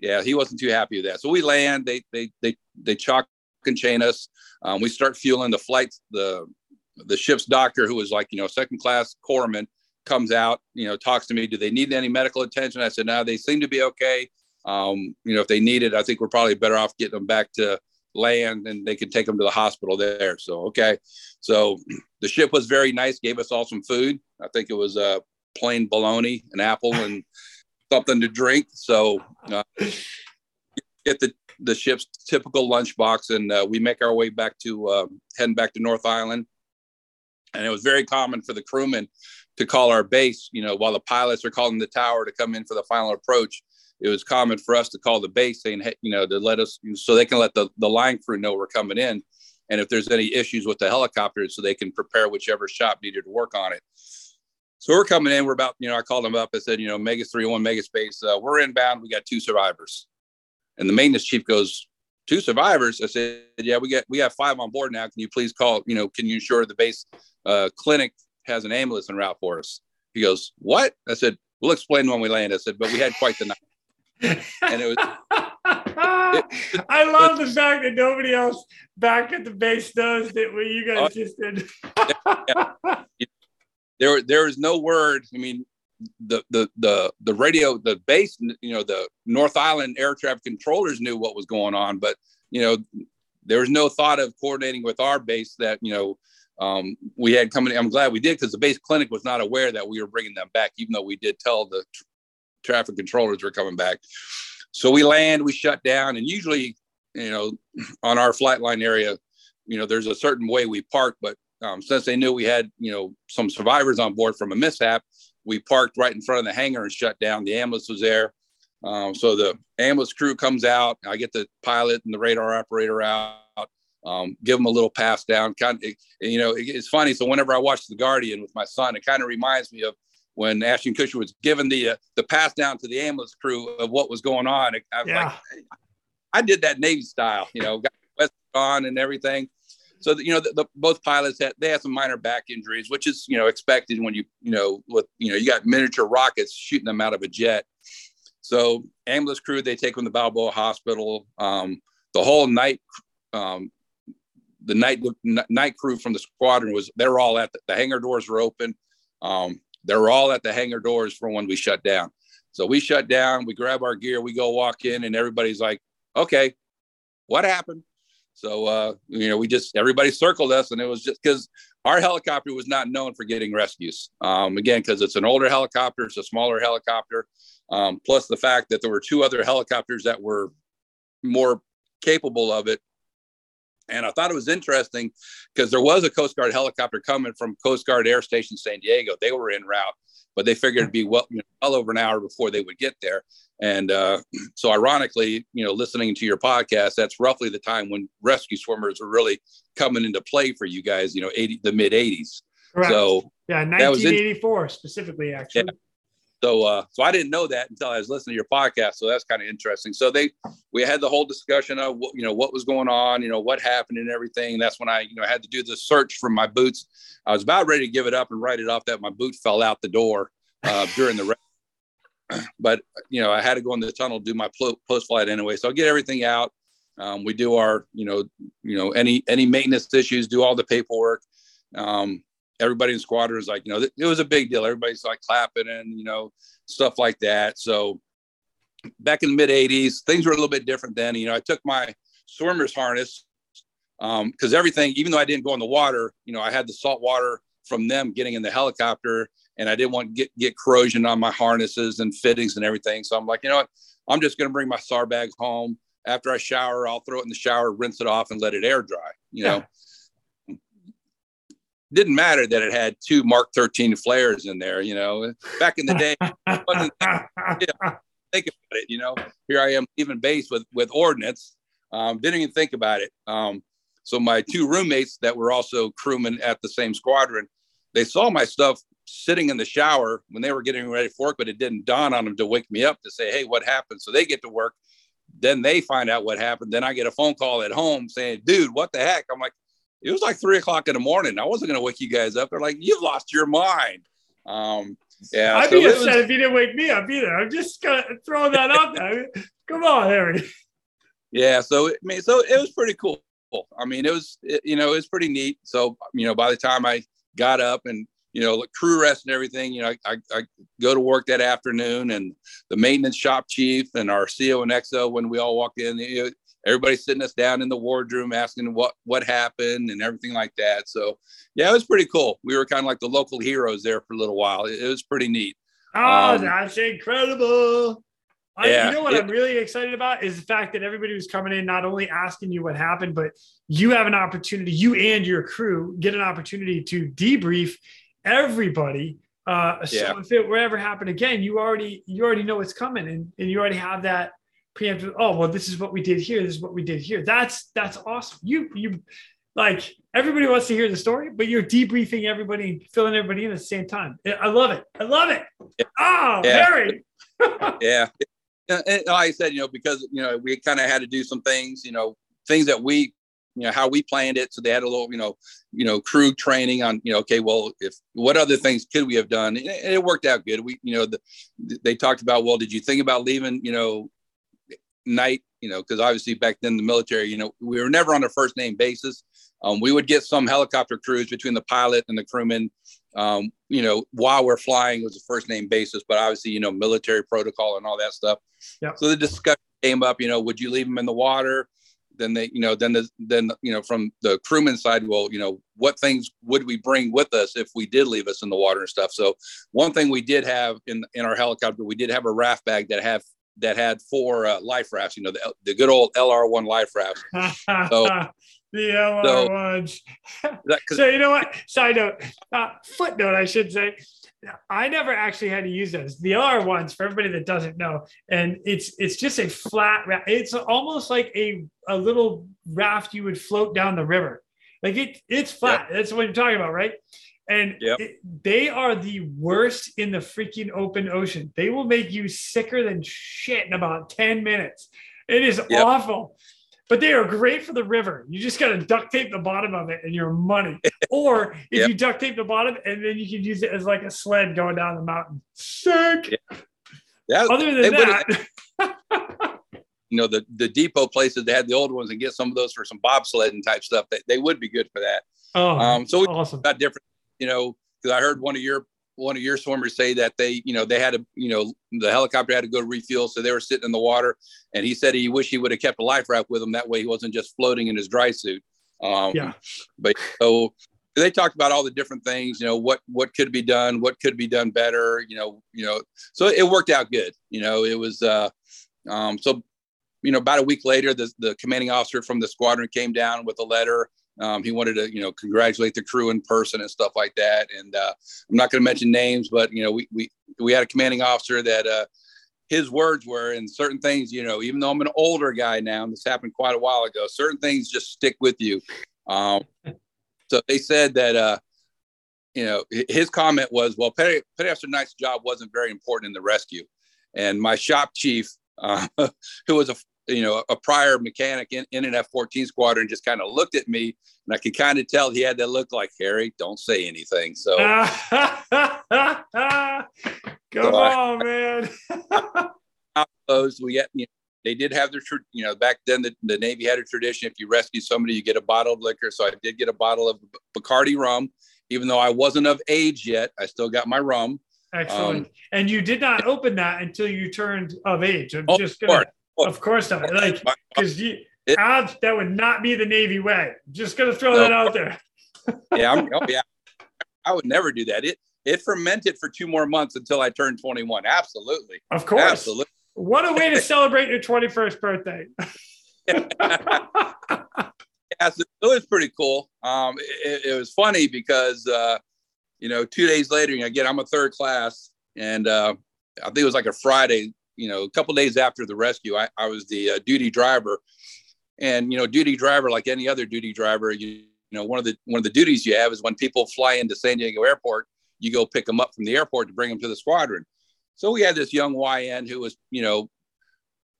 Yeah, he wasn't too happy with that. So we land. They they they they chalk and chain us. Um, we start fueling the flights. The the ship's doctor, who was like, you know, second class corpsman, comes out, you know, talks to me. Do they need any medical attention? I said, no, they seem to be okay. Um, you know, if they need it, I think we're probably better off getting them back to land and they can take them to the hospital there. So, okay. So the ship was very nice, gave us all some food. I think it was a uh, plain bologna, an apple, and something to drink. So, uh, get the, the ship's typical lunchbox and uh, we make our way back to uh, heading back to North Island and it was very common for the crewmen to call our base, you know, while the pilots are calling the tower to come in for the final approach. It was common for us to call the base saying, hey, you know, to let us, so they can let the, the line crew know we're coming in. And if there's any issues with the helicopters, so they can prepare whichever shop needed to work on it. So we're coming in. We're about, you know, I called them up. I said, you know, Mega 301 Mega Space, uh, we're inbound. We got two survivors. And the maintenance chief goes, two survivors. I said, yeah, we got we have five on board now. Can you please call? You know, can you ensure the base uh, clinic has an ambulance en route for us? He goes, what? I said, we'll explain when we land. I said, but we had quite the night. and it was. It, it, I love the fact that nobody else back at the base knows that what you guys uh, just did. yeah. There, there is no word. I mean, the the the the radio the base you know the north island air traffic controllers knew what was going on but you know there was no thought of coordinating with our base that you know um, we had coming i'm glad we did because the base clinic was not aware that we were bringing them back even though we did tell the tr- traffic controllers were coming back. So we land we shut down and usually you know on our flight line area you know there's a certain way we park but um, since they knew we had you know some survivors on board from a mishap we parked right in front of the hangar and shut down. The ambulance was there. Um, so the ambulance crew comes out. I get the pilot and the radar operator out. Um, give them a little pass down. Kind of, you know, it, it's funny. So whenever I watch The Guardian with my son, it kind of reminds me of when Ashton Kutcher was given the uh, the pass down to the ambulance crew of what was going on. I was yeah. like, I did that Navy style, you know, got West on and everything so you know the, the, both pilots had they had some minor back injuries which is you know expected when you you know with you know you got miniature rockets shooting them out of a jet so ambulance crew they take them to balboa hospital um, the whole night um, the night the night crew from the squadron was they were all at the, the hangar doors were open. Um, they were all at the hangar doors from when we shut down. So we shut down, we grab our gear, we go walk in, and everybody's like, "Okay, what happened?" So uh, you know, we just everybody circled us, and it was just because our helicopter was not known for getting rescues. Um, again, because it's an older helicopter, it's a smaller helicopter. Um, plus the fact that there were two other helicopters that were more capable of it. And I thought it was interesting because there was a Coast Guard helicopter coming from Coast Guard Air Station San Diego. They were en route, but they figured it'd be well, you know, well over an hour before they would get there. And uh, so, ironically, you know, listening to your podcast, that's roughly the time when rescue swimmers were really coming into play for you guys. You know, 80 the mid 80s. Correct. So yeah, 1984 specifically, actually. Yeah. So, uh, so I didn't know that until I was listening to your podcast. So that's kind of interesting. So they, we had the whole discussion of what, you know, what was going on, you know, what happened and everything. That's when I, you know, had to do the search for my boots. I was about ready to give it up and write it off that my boot fell out the door uh, during the, but you know, I had to go in the tunnel, do my post flight anyway. So I'll get everything out. Um, we do our, you know, you know, any, any maintenance issues, do all the paperwork. Um, everybody in squadron was like, you know, it was a big deal. Everybody's like clapping and, you know, stuff like that. So back in the mid 80s, things were a little bit different then. You know, I took my swimmer's harness because um, everything, even though I didn't go in the water, you know, I had the salt water from them getting in the helicopter and I didn't want to get, get corrosion on my harnesses and fittings and everything. So I'm like, you know what? I'm just going to bring my SAR bag home. After I shower, I'll throw it in the shower, rinse it off, and let it air dry. You know, didn't matter that it had two Mark 13 flares in there, you know. Back in the day, wasn't yeah, think about it, you know. Here I am even base with with ordnance. Um, didn't even think about it. Um, so my two roommates that were also crewmen at the same squadron, they saw my stuff sitting in the shower when they were getting ready for work, but it didn't dawn on them to wake me up to say, "Hey, what happened?" So they get to work. Then they find out what happened. Then I get a phone call at home saying, "Dude, what the heck?" I'm like, it was like three o'clock in the morning. I wasn't going to wake you guys up. They're like, you've lost your mind. Um, yeah. I'd so be upset was, if you didn't wake me up either. I'm just gonna throw that out there. Come on, Harry. Yeah. So, I mean, so it was pretty cool. I mean, it was, it, you know, it was pretty neat. So, you know, by the time I got up and, you know, crew rest and everything, you know, I, I, go to work that afternoon and the maintenance shop chief and our CO and XO, when we all walked in, you know, everybody sitting us down in the wardroom asking what what happened and everything like that. So yeah, it was pretty cool. We were kind of like the local heroes there for a little while. It, it was pretty neat. Oh, um, that's incredible. I, yeah, you know what it, I'm really excited about is the fact that everybody was coming in not only asking you what happened, but you have an opportunity, you and your crew get an opportunity to debrief everybody. Uh, so yeah. if it were ever happen again, you already you already know what's coming, and, and you already have that preemptive oh well this is what we did here this is what we did here. That's that's awesome. You you like everybody wants to hear the story but you're debriefing everybody filling everybody in at the same time. I love it. I love it. Yeah. oh yeah. harry. Yeah. And like i said you know because you know we kind of had to do some things you know things that we you know how we planned it. So they had a little you know you know crew training on you know okay well if what other things could we have done? And it, worked out good. We you know the, they talked about well did you think about leaving you know night, you know, because obviously back then the military, you know, we were never on a first name basis. Um, we would get some helicopter crews between the pilot and the crewman, um, you know, while we're flying was a first name basis, but obviously, you know, military protocol and all that stuff. Yeah. So the discussion came up, you know, would you leave them in the water? Then they, you know, then the, then, you know, from the crewman side, well, you know, what things would we bring with us if we did leave us in the water and stuff? So one thing we did have in, in our helicopter, we did have a raft bag that have that had four uh, life rafts. You know, the, the good old LR1 life rafts. So the LR1s. So, so you know what? Side note, uh, footnote, I should say. I never actually had to use those. The LR ones, for everybody that doesn't know, and it's it's just a flat raft. It's almost like a a little raft you would float down the river. Like it, it's flat. That's what you're talking about, right? And yep. it, they are the worst in the freaking open ocean. They will make you sicker than shit in about 10 minutes. It is yep. awful, but they are great for the river. You just got to duct tape the bottom of it and your money. or if yep. you duct tape the bottom and then you can use it as like a sled going down the mountain. Sick. Yeah. Other than that. you know, the, the depot places that had the old ones and get some of those for some bobsledding type stuff. They, they would be good for that. Oh, um, so we awesome. got different, you know, because I heard one of your one of your swimmers say that they, you know, they had to, you know, the helicopter had to go refuel, so they were sitting in the water, and he said he wished he would have kept a life raft with him. That way, he wasn't just floating in his dry suit. Um, yeah. But so they talked about all the different things, you know, what what could be done, what could be done better, you know, you know. So it worked out good. You know, it was uh, um, so you know, about a week later, the, the commanding officer from the squadron came down with a letter. Um, he wanted to, you know, congratulate the crew in person and stuff like that. And uh, I'm not going to mention names, but you know, we we we had a commanding officer that uh, his words were, and certain things, you know, even though I'm an older guy now, and this happened quite a while ago, certain things just stick with you. Um, so they said that, uh, you know, his comment was, well, Petty, Petty Officer Knight's job wasn't very important in the rescue. And my shop chief, uh, who was a you know a prior mechanic in, in an F-14 squadron, just kind of looked at me, and I could kind of tell he had that look like Harry, don't say anything. So, come so on, I, man. Those we get, you know, they did have their, you know, back then the, the Navy had a tradition. If you rescue somebody, you get a bottle of liquor. So I did get a bottle of Bacardi rum, even though I wasn't of age yet. I still got my rum. Excellent. Um, and you did not open that until you turned of age. I'm oh, just gonna, of course not. Like, because you, it, odds that would not be the Navy way. Just gonna throw no, that out there. yeah, I'm, oh yeah, I would never do that. It it fermented for two more months until I turned 21. Absolutely. Of course. Absolutely. What a way to celebrate your 21st birthday. yeah, so it was pretty cool. Um, it, it was funny because uh, you know, two days later, again, I'm a third class, and uh, I think it was like a Friday. You know, a couple days after the rescue, I, I was the uh, duty driver, and you know, duty driver, like any other duty driver, you, you know, one of the one of the duties you have is when people fly into San Diego Airport, you go pick them up from the airport to bring them to the squadron. So we had this young YN who was, you know,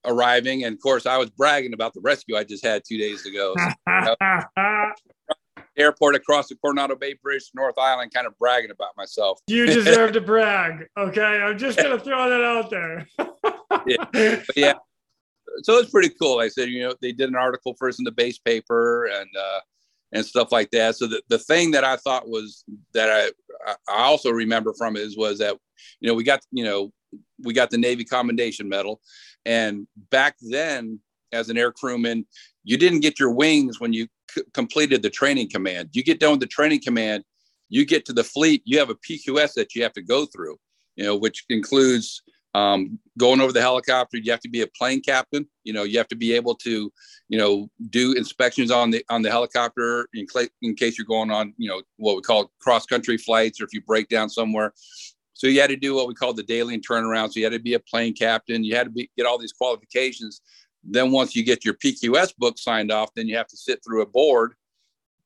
arriving, and of course, I was bragging about the rescue I just had two days ago. So, you know, airport across the Coronado Bay Bridge, North Island, kind of bragging about myself. You deserve to brag. Okay. I'm just going to throw that out there. yeah. yeah. So it's pretty cool. I said, you know, they did an article first in the base paper and, uh, and stuff like that. So the, the thing that I thought was that I, I also remember from is was that, you know, we got, you know, we got the Navy Commendation Medal. And back then, as an air crewman, you didn't get your wings when you completed the training command. You get done with the training command, you get to the fleet, you have a PQS that you have to go through, you know, which includes um, going over the helicopter. You have to be a plane captain. You know, you have to be able to, you know, do inspections on the on the helicopter in, cl- in case you're going on, you know, what we call cross country flights, or if you break down somewhere. So you had to do what we call the daily and turnaround. So you had to be a plane captain. You had to be, get all these qualifications then once you get your PQS book signed off, then you have to sit through a board,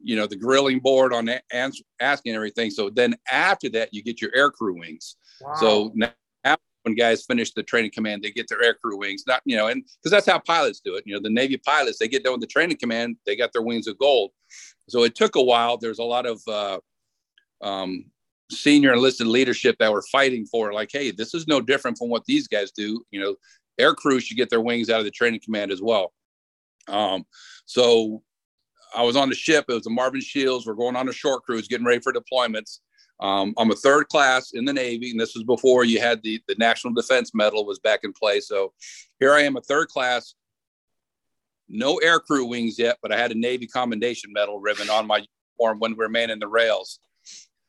you know, the grilling board on answer, asking everything. So then after that, you get your air crew wings. Wow. So now when guys finish the training command, they get their air crew wings. Not, you know, and because that's how pilots do it. You know, the Navy pilots, they get done with the training command, they got their wings of gold. So it took a while. There's a lot of uh, um, senior enlisted leadership that were fighting for, like, hey, this is no different from what these guys do. You know, air crews should get their wings out of the training command as well. Um, so I was on the ship. It was the Marvin Shields. We're going on a short cruise, getting ready for deployments. Um, I'm a third class in the Navy, and this was before you had the the National Defense Medal was back in play. So here I am, a third class, no air crew wings yet, but I had a Navy Commendation Medal ribbon on my uniform when we were manning the rails.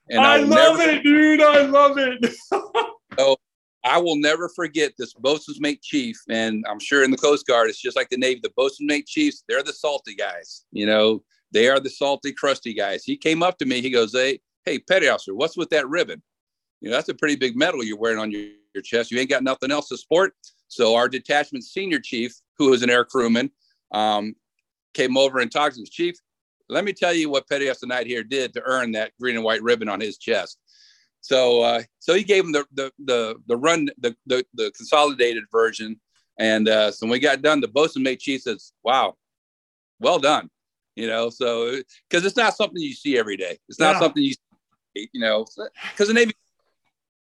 And I love never, it, dude. I love it. so I will never forget this bosun's mate chief, and I'm sure in the Coast Guard, it's just like the Navy. The bosun's mate chiefs, they're the salty guys. You know, they are the salty, crusty guys. He came up to me. He goes, "Hey, hey, petty officer, what's with that ribbon? You know, that's a pretty big medal you're wearing on your, your chest. You ain't got nothing else to sport." So our detachment senior chief, who was an air crewman, um, came over and talked to him. Chief, let me tell you what Petty Officer Knight here did to earn that green and white ribbon on his chest. So uh, so he gave him the the the, the run the, the, the consolidated version, and uh, so when we got done, the bosun mate chief says, "Wow, well done," you know. So because it's not something you see every day. It's not yeah. something you you know because the Navy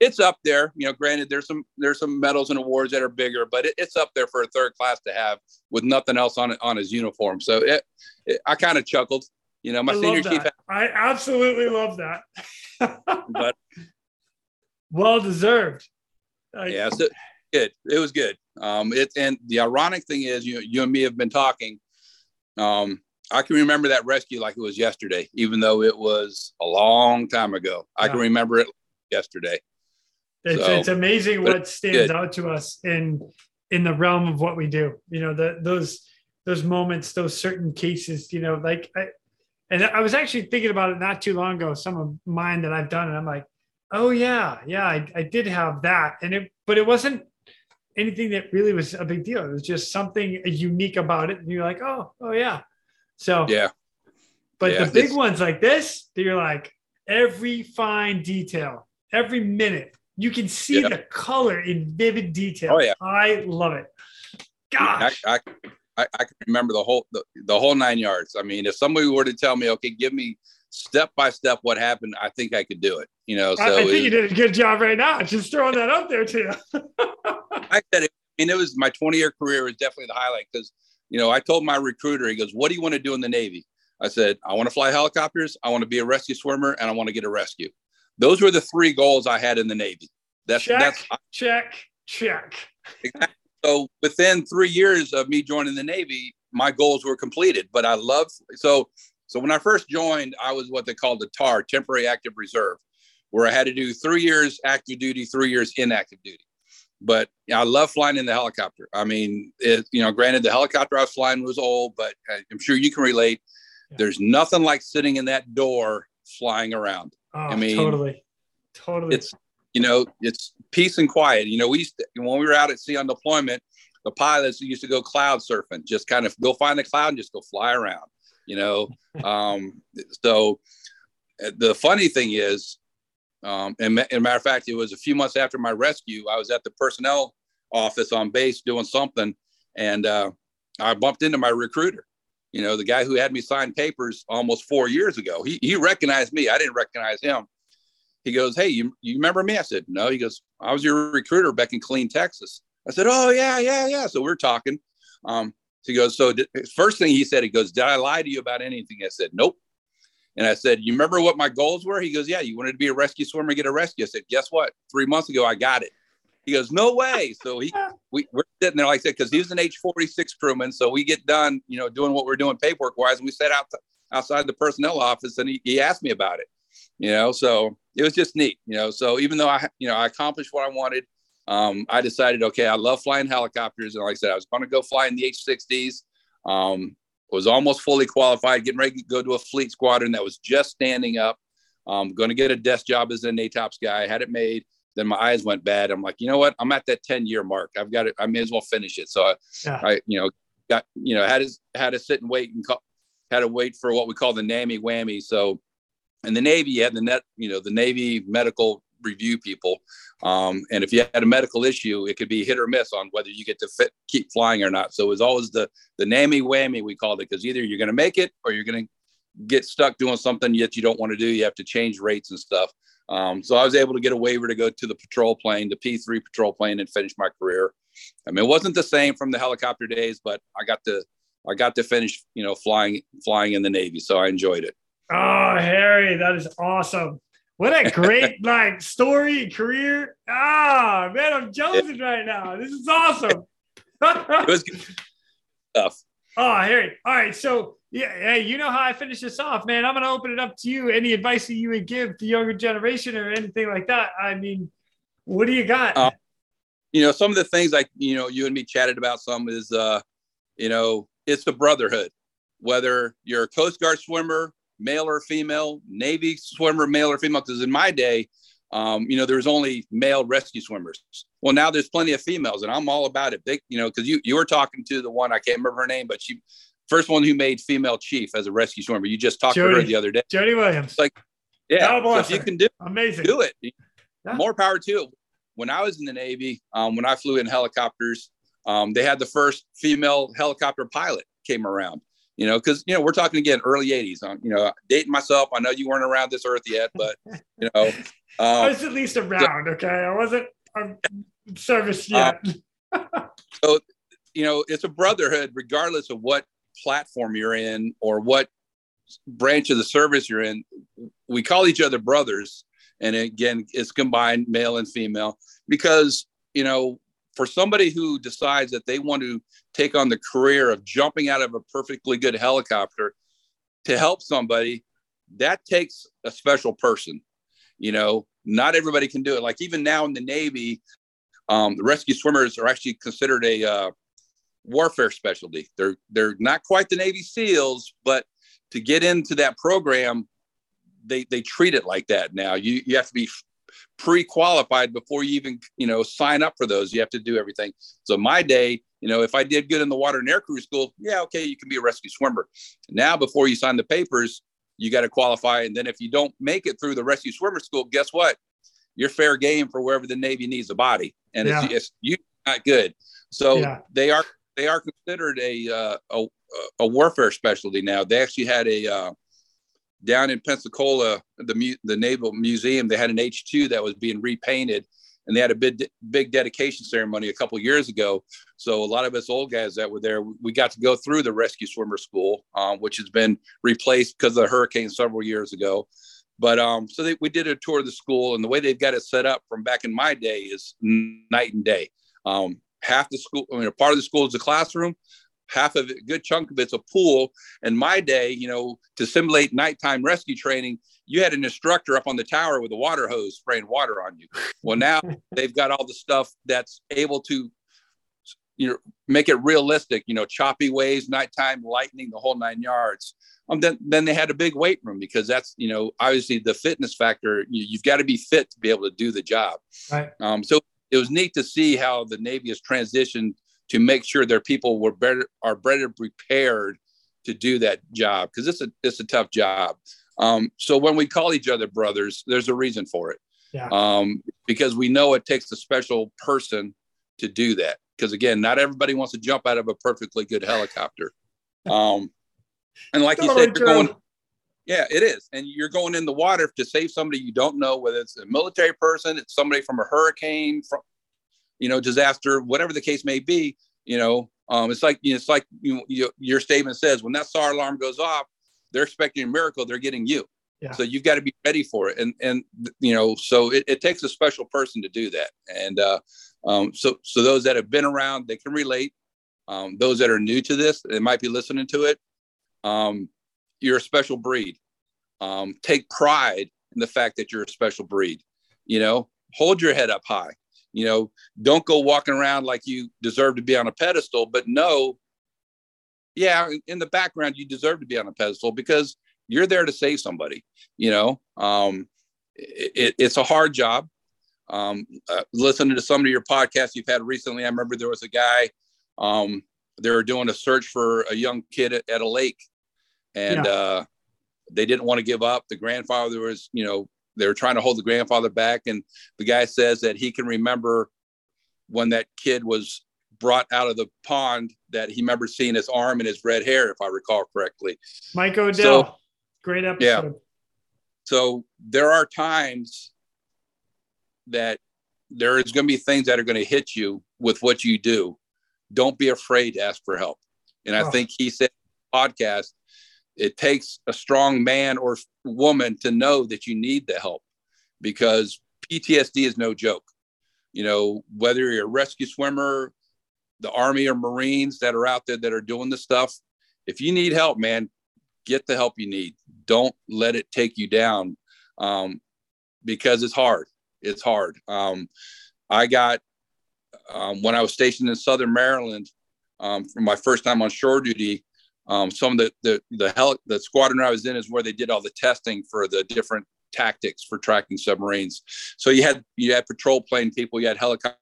it's up there. You know, granted, there's some there's some medals and awards that are bigger, but it, it's up there for a third class to have with nothing else on it on his uniform. So it, it I kind of chuckled. You know, my I senior chief. I absolutely love that. But well deserved. I- yeah, so good. It was good. Um, it and the ironic thing is, you you and me have been talking. Um, I can remember that rescue like it was yesterday, even though it was a long time ago. I can remember it yesterday. It's, So, it's amazing what stands good. out to us in in the realm of what we do. You know, the, those those moments, those certain cases. You know, like I, and I was actually thinking about it not too long ago. Some of mine that I've done, and I'm like, oh yeah, yeah, I, I did have that, and it, but it wasn't anything that really was a big deal. It was just something unique about it, and you're like, oh, oh yeah. So Yeah, but Yeah, the big ones like this, you're like every fine detail, every minute, you can see Yeah. the color in vivid detail. Oh, yeah. I love it. Gosh, I, I, I can remember the whole the, the whole nine yards. I mean, if somebody were to tell me, okay, give me step by step what happened, I think I could do it. You know, so I, I think it- you did a good job right now. Just throwing that up there to you. I said it. I mean, it was my 20 year career was definitely the highlight because, you know, I told my recruiter, he goes, What do you want to do in the Navy? I said, I want to fly helicopters, I want to be a rescue swimmer, and I want to get a rescue. Those were the three goals I had in the Navy. That's check, that's check, check. So within three years of me joining the Navy, my goals were completed. But I love so so when I first joined, I was what they called the TAR, temporary active reserve, where I had to do three years active duty, three years inactive duty. But I love flying in the helicopter. I mean, it, you know, granted, the helicopter I was flying was old, but uh, I'm sure you can relate. Yeah. There's nothing like sitting in that door flying around Oh, mean, totally, totally. it's you know it's peace and quiet. You know we used to, when we were out at sea on deployment the pilots used to go cloud surfing just kind of go find the cloud and just go fly around you know? Um, so uh, the funny thing is um, and, and matter of fact it was a few months after my rescue i was at the personnel office on base doing something and uh, i bumped into my recruiter you know the guy who had me sign papers almost four years ago. He, he recognized me. I didn't recognize him he goes, Hey, you, you remember me? I said, No. He goes, I was your recruiter back in Killeen, Texas. I said, Oh, yeah, yeah, yeah. So we're talking. Um, so he goes, So did, first thing he said, he goes, Did I lie to you about anything? I said, Nope. And I said, You remember what my goals were? He goes, Yeah, you wanted to be a rescue swimmer, get a rescue. I said, Guess what? Three months ago, I got it. He goes, No way. So he, we, we're sitting there, like I said, because he was an H 46 crewman. So we get done, you know, doing what we're doing paperwork wise. And we sat out outside the personnel office and he, he asked me about it, you know, so it was just neat, you know. So even though I, you know, I accomplished what I wanted, um, I decided, okay, I love flying helicopters, and like I said, I was going to go fly in the H-60s. Um, was almost fully qualified, getting ready to go to a fleet squadron that was just standing up. Um, going to get a desk job as a NATOPS guy. I had it made. Then my eyes went bad. I'm like, you know what? I'm at that 10 year mark. I've got it. I may as well finish it. So I, Yeah. I you know, got, you know, had to, had to sit and wait and call, had to wait for what we call the NAMI whammy. So in the Navy, you had the net, you know, the Navy medical review people. Um, and if you had a medical issue, it could be hit or miss on whether you get to fit, keep flying or not. So it was always the, the NAMI whammy, we called it, because either you're going to make it or you're going to get stuck doing something yet you don't want to do. You have to change rates and stuff. Um, so I was able to get a waiver to go to the patrol plane, the P3 patrol plane, and finish my career. I mean, it wasn't the same from the helicopter days, but I got to I got to finish, you know, flying flying in the Navy, so I enjoyed it. Oh, Harry, that is awesome. What a great like story, career. Ah, man, I'm jonesing right now. This is awesome. It was good stuff. Oh, Harry. All right. So, yeah, hey, you know how I finish this off, man. I'm going to open it up to you. Any advice that you would give the younger generation or anything like that? I mean, what do you got? Uh, You know, some of the things like you know, you and me chatted about some is, uh, you know, it's the brotherhood. Whether you're a Coast Guard swimmer, male or female, Navy swimmer, male or female. Because in my day, um, you know, there was only male rescue swimmers. Well, now there's plenty of females, and I'm all about it. They, you know, because you you were talking to the one I can't remember her name, but she first one who made female chief as a rescue swimmer. You just talked to her the other day. Jody Williams. like- Yeah, so if you can do Amazing. do it. Yeah. More power to it. When I was in the Navy, um, when I flew in helicopters, um, they had the first female helicopter pilot came around. You know, because you know we're talking again early '80s. Um, you know, dating myself. I know you weren't around this earth yet, but you know, um, I was at least around. So, okay, I wasn't um, service uh, yet. so, you know, it's a brotherhood, regardless of what platform you're in or what branch of the service you're in. We call each other brothers, and again, it's combined male and female because you know for somebody who decides that they want to take on the career of jumping out of a perfectly good helicopter to help somebody, that takes a special person. You know, not everybody can do it. Like even now in the Navy, um, the rescue swimmers are actually considered a uh, warfare specialty. They're they're not quite the Navy SEALs, but to get into that program, they they treat it like that now. You you have to be pre-qualified before you even you know sign up for those. You have to do everything. So my day you know if i did good in the water and air crew school yeah okay you can be a rescue swimmer. Now before you sign the papers you got to qualify. And then if you don't make it through the rescue swimmer school guess what? You're fair game for wherever the navy needs a body. And yeah. it's, it's you not good. So yeah. they are they are considered a, uh, a a warfare specialty now. They actually had a uh, down in Pensacola, the the Naval Museum, they had an H2 that was being repainted, and they had a big big dedication ceremony a couple years ago. So a lot of us old guys that were there, we got to go through the rescue swimmer school, um, which has been replaced because of the hurricane several years ago. But um, so they, we did a tour of the school, and the way they've got it set up from back in my day is night and day. Um, half the school, I mean, a part of the school is the classroom half of it, a good chunk of it's a pool. And my day, you know, to simulate nighttime rescue training, you had an instructor up on the tower with a water hose spraying water on you. Well, now they've got all the stuff that's able to, you know, make it realistic. You know, choppy waves, nighttime lightning, the whole nine yards. Um, then, then they had a big weight room because that's you know obviously the fitness factor. You, have got to be fit to be able to do the job. Right. Um, so it was neat to see how the Navy has transitioned to make sure their people were better are better prepared to do that job because it's a it's a tough job. Um, so when we call each other brothers, there's a reason for it. Yeah. Um, because we know it takes a special person to do that. Because again, not everybody wants to jump out of a perfectly good helicopter. Um, and like you said, you're going. Yeah, it is, and you're going in the water to save somebody you don't know, whether it's a military person, it's somebody from a hurricane, from you know, disaster, whatever the case may be, you know, um, it's like, you know, it's like you, you, your statement says, when that SAR alarm goes off, they're expecting a miracle. They're getting you. Yeah. So you've got to be ready for it. And, and, you know, so it, it takes a special person to do that. And, uh, um, so, so those that have been around, they can relate. Um, those that are new to this, they might be listening to it. Um, you're a special breed. Um, take pride in the fact that you're a special breed. You know, hold your head up high you know don't go walking around like you deserve to be on a pedestal but no yeah in the background you deserve to be on a pedestal because you're there to save somebody you know? Um, it, it's a hard job. Um, uh, listening to some of your podcasts you've had recently i remember there was a guy um, they were doing a search for a young kid at, at a lake and yeah. uh, they didn't want to give up. The grandfather was you know they were trying to hold the grandfather back. And the guy says that he can remember when that kid was brought out of the pond that he remembers seeing his arm and his red hair if i recall correctly. Mike odell so, great episode. yeah. So there are times that there is going to be things that are going to hit you with what you do. Don't be afraid to ask for help. And i oh. think he said podcast it takes a strong man or woman to know that you need the help because PTSD is no joke. You know, whether you're a rescue swimmer, the Army or Marines that are out there that are doing the stuff, if you need help, man, get the help you need. Don't let it take you down um, because it's hard. It's hard. Um, I got, um, when I was stationed in Southern Maryland um, for my first time on shore duty, um, some of the the the, hel- the squadron I was in is where they did all the testing for the different tactics for tracking submarines. So you had you had patrol plane people, you had helicopter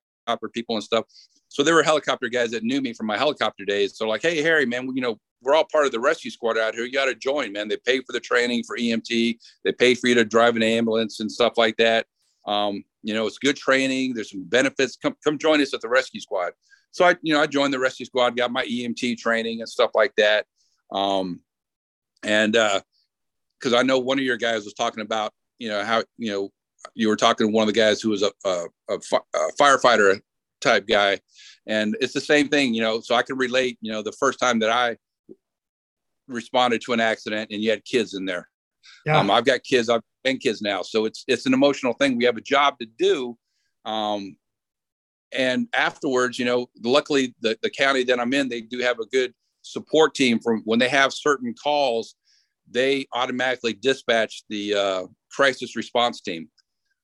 people and stuff. So there were helicopter guys that knew me from my helicopter days. So like, hey Harry, man, you know we're all part of the rescue squad out here. You got to join, man. They pay for the training for EMT. They pay for you to drive an ambulance and stuff like that. Um, you know, it's good training. There's some benefits. Come come join us at the rescue squad. So I, you know, I joined the rescue squad, got my EMT training and stuff like that. Um, and uh, because I know one of your guys was talking about, you know, how you know you were talking to one of the guys who was a, a, a, a firefighter type guy, and it's the same thing, you know. So I can relate. You know, the first time that I responded to an accident, and you had kids in there. Yeah. Um, I've got kids. I've been kids now, so it's it's an emotional thing. We have a job to do, um, and afterwards, you know, luckily the the county that I'm in, they do have a good support team. From when they have certain calls, they automatically dispatch the uh, crisis response team,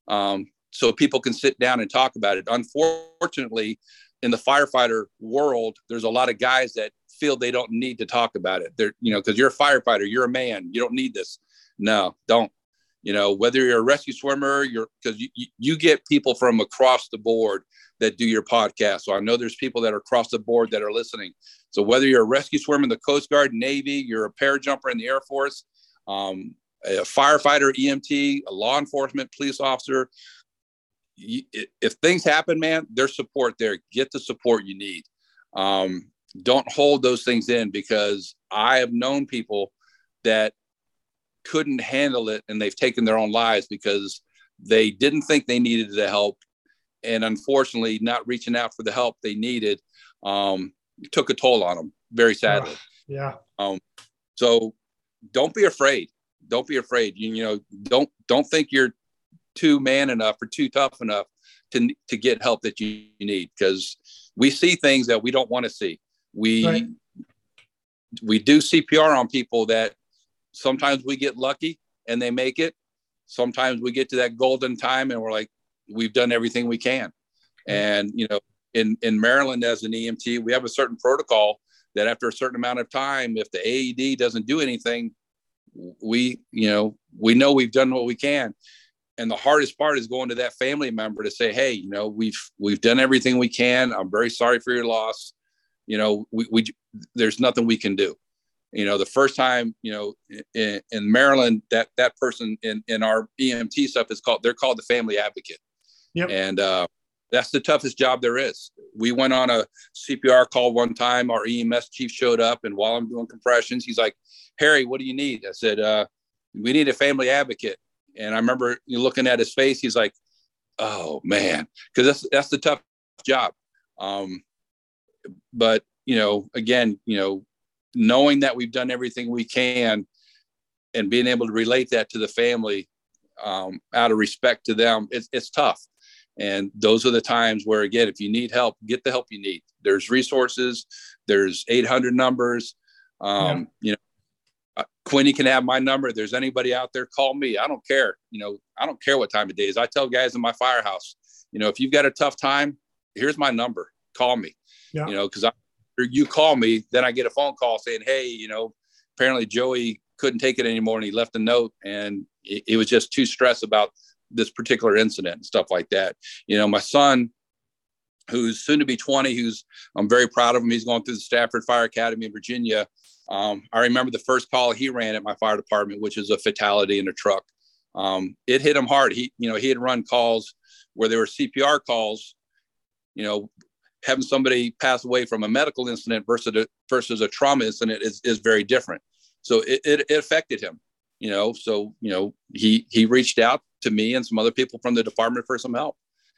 um, so people can sit down and talk about it. Unfortunately, in the firefighter world, there's a lot of guys that feel they don't need to talk about it. They're, you know, because you're a firefighter, you're a man, you don't need this. No, don't. You know, whether you're a rescue swimmer, you're because you, you get people from across the board that do your podcast. So I know there's people that are across the board that are listening. So whether you're a rescue swimmer in the Coast Guard, Navy, you're a parajumper in the Air Force, um, a firefighter, EMT, a law enforcement, police officer, if things happen, man, there's support there. Get the support you need. Um, don't hold those things in because I have known people that couldn't handle it and they've taken their own lives because they didn't think they needed the help and unfortunately not reaching out for the help they needed um, took a toll on them very sadly. Yeah. Um, so don't be afraid. Don't be afraid. You, you know don't don't think you're too man enough or too tough enough to to get help that you need because we see things that we don't want to see. We right. we do cpr on people that sometimes we get lucky and they make it. Sometimes we get to that golden time and we're like, we've done everything we can. Mm-hmm. And, you know, in, in Maryland as an EMT, we have a certain protocol that after a certain amount of time, if the AED doesn't do anything, we, you know, we know we've done what we can. And the hardest part is going to that family member to say, Hey, you know, we've, we've done everything we can. I'm very sorry for your loss. You know, we, we, there's nothing we can do you know the first time you know in, in, maryland that that person in in our emt stuff is called they're called the family advocate. Yep. and uh, that's the toughest job there is. We went on a cpr call one time. Our ems chief showed up and while i'm doing compressions he's like harry what do you need? I said uh, we need a family advocate. And i remember looking at his face. He's like oh man. Because that's that's the tough job. Um, but you know again you know knowing that we've done everything we can and being able to relate that to the family um, out of respect to them, it's, it's tough. And those are the times where, again, if you need help, get the help you need. There's resources, there's 800 numbers. Um, yeah. You know, uh, Quinny can have my number. If there's anybody out there, call me. I don't care. You know, I don't care what time of day is. I tell guys in my firehouse, you know, if you've got a tough time, here's my number. Call me. Yeah. You know, because I you call me, then I get a phone call saying, "Hey, you know, apparently Joey couldn't take it anymore, and he left a note, and it, was just too stressed about this particular incident and stuff like that." You know, my son, who's soon to be 20, who's I'm very proud of him. He's going through the Stafford Fire Academy in Virginia. Um, I remember the first call he ran at my fire department, which is a fatality in a truck. Um, it hit him hard. He, you know, he had run calls where there were CPR calls, you know, having somebody pass away from a medical incident versus a, versus a trauma incident is, is very different. So it, it, it affected him, you know, so, you know, he, he reached out to me and some other people from the department for some help,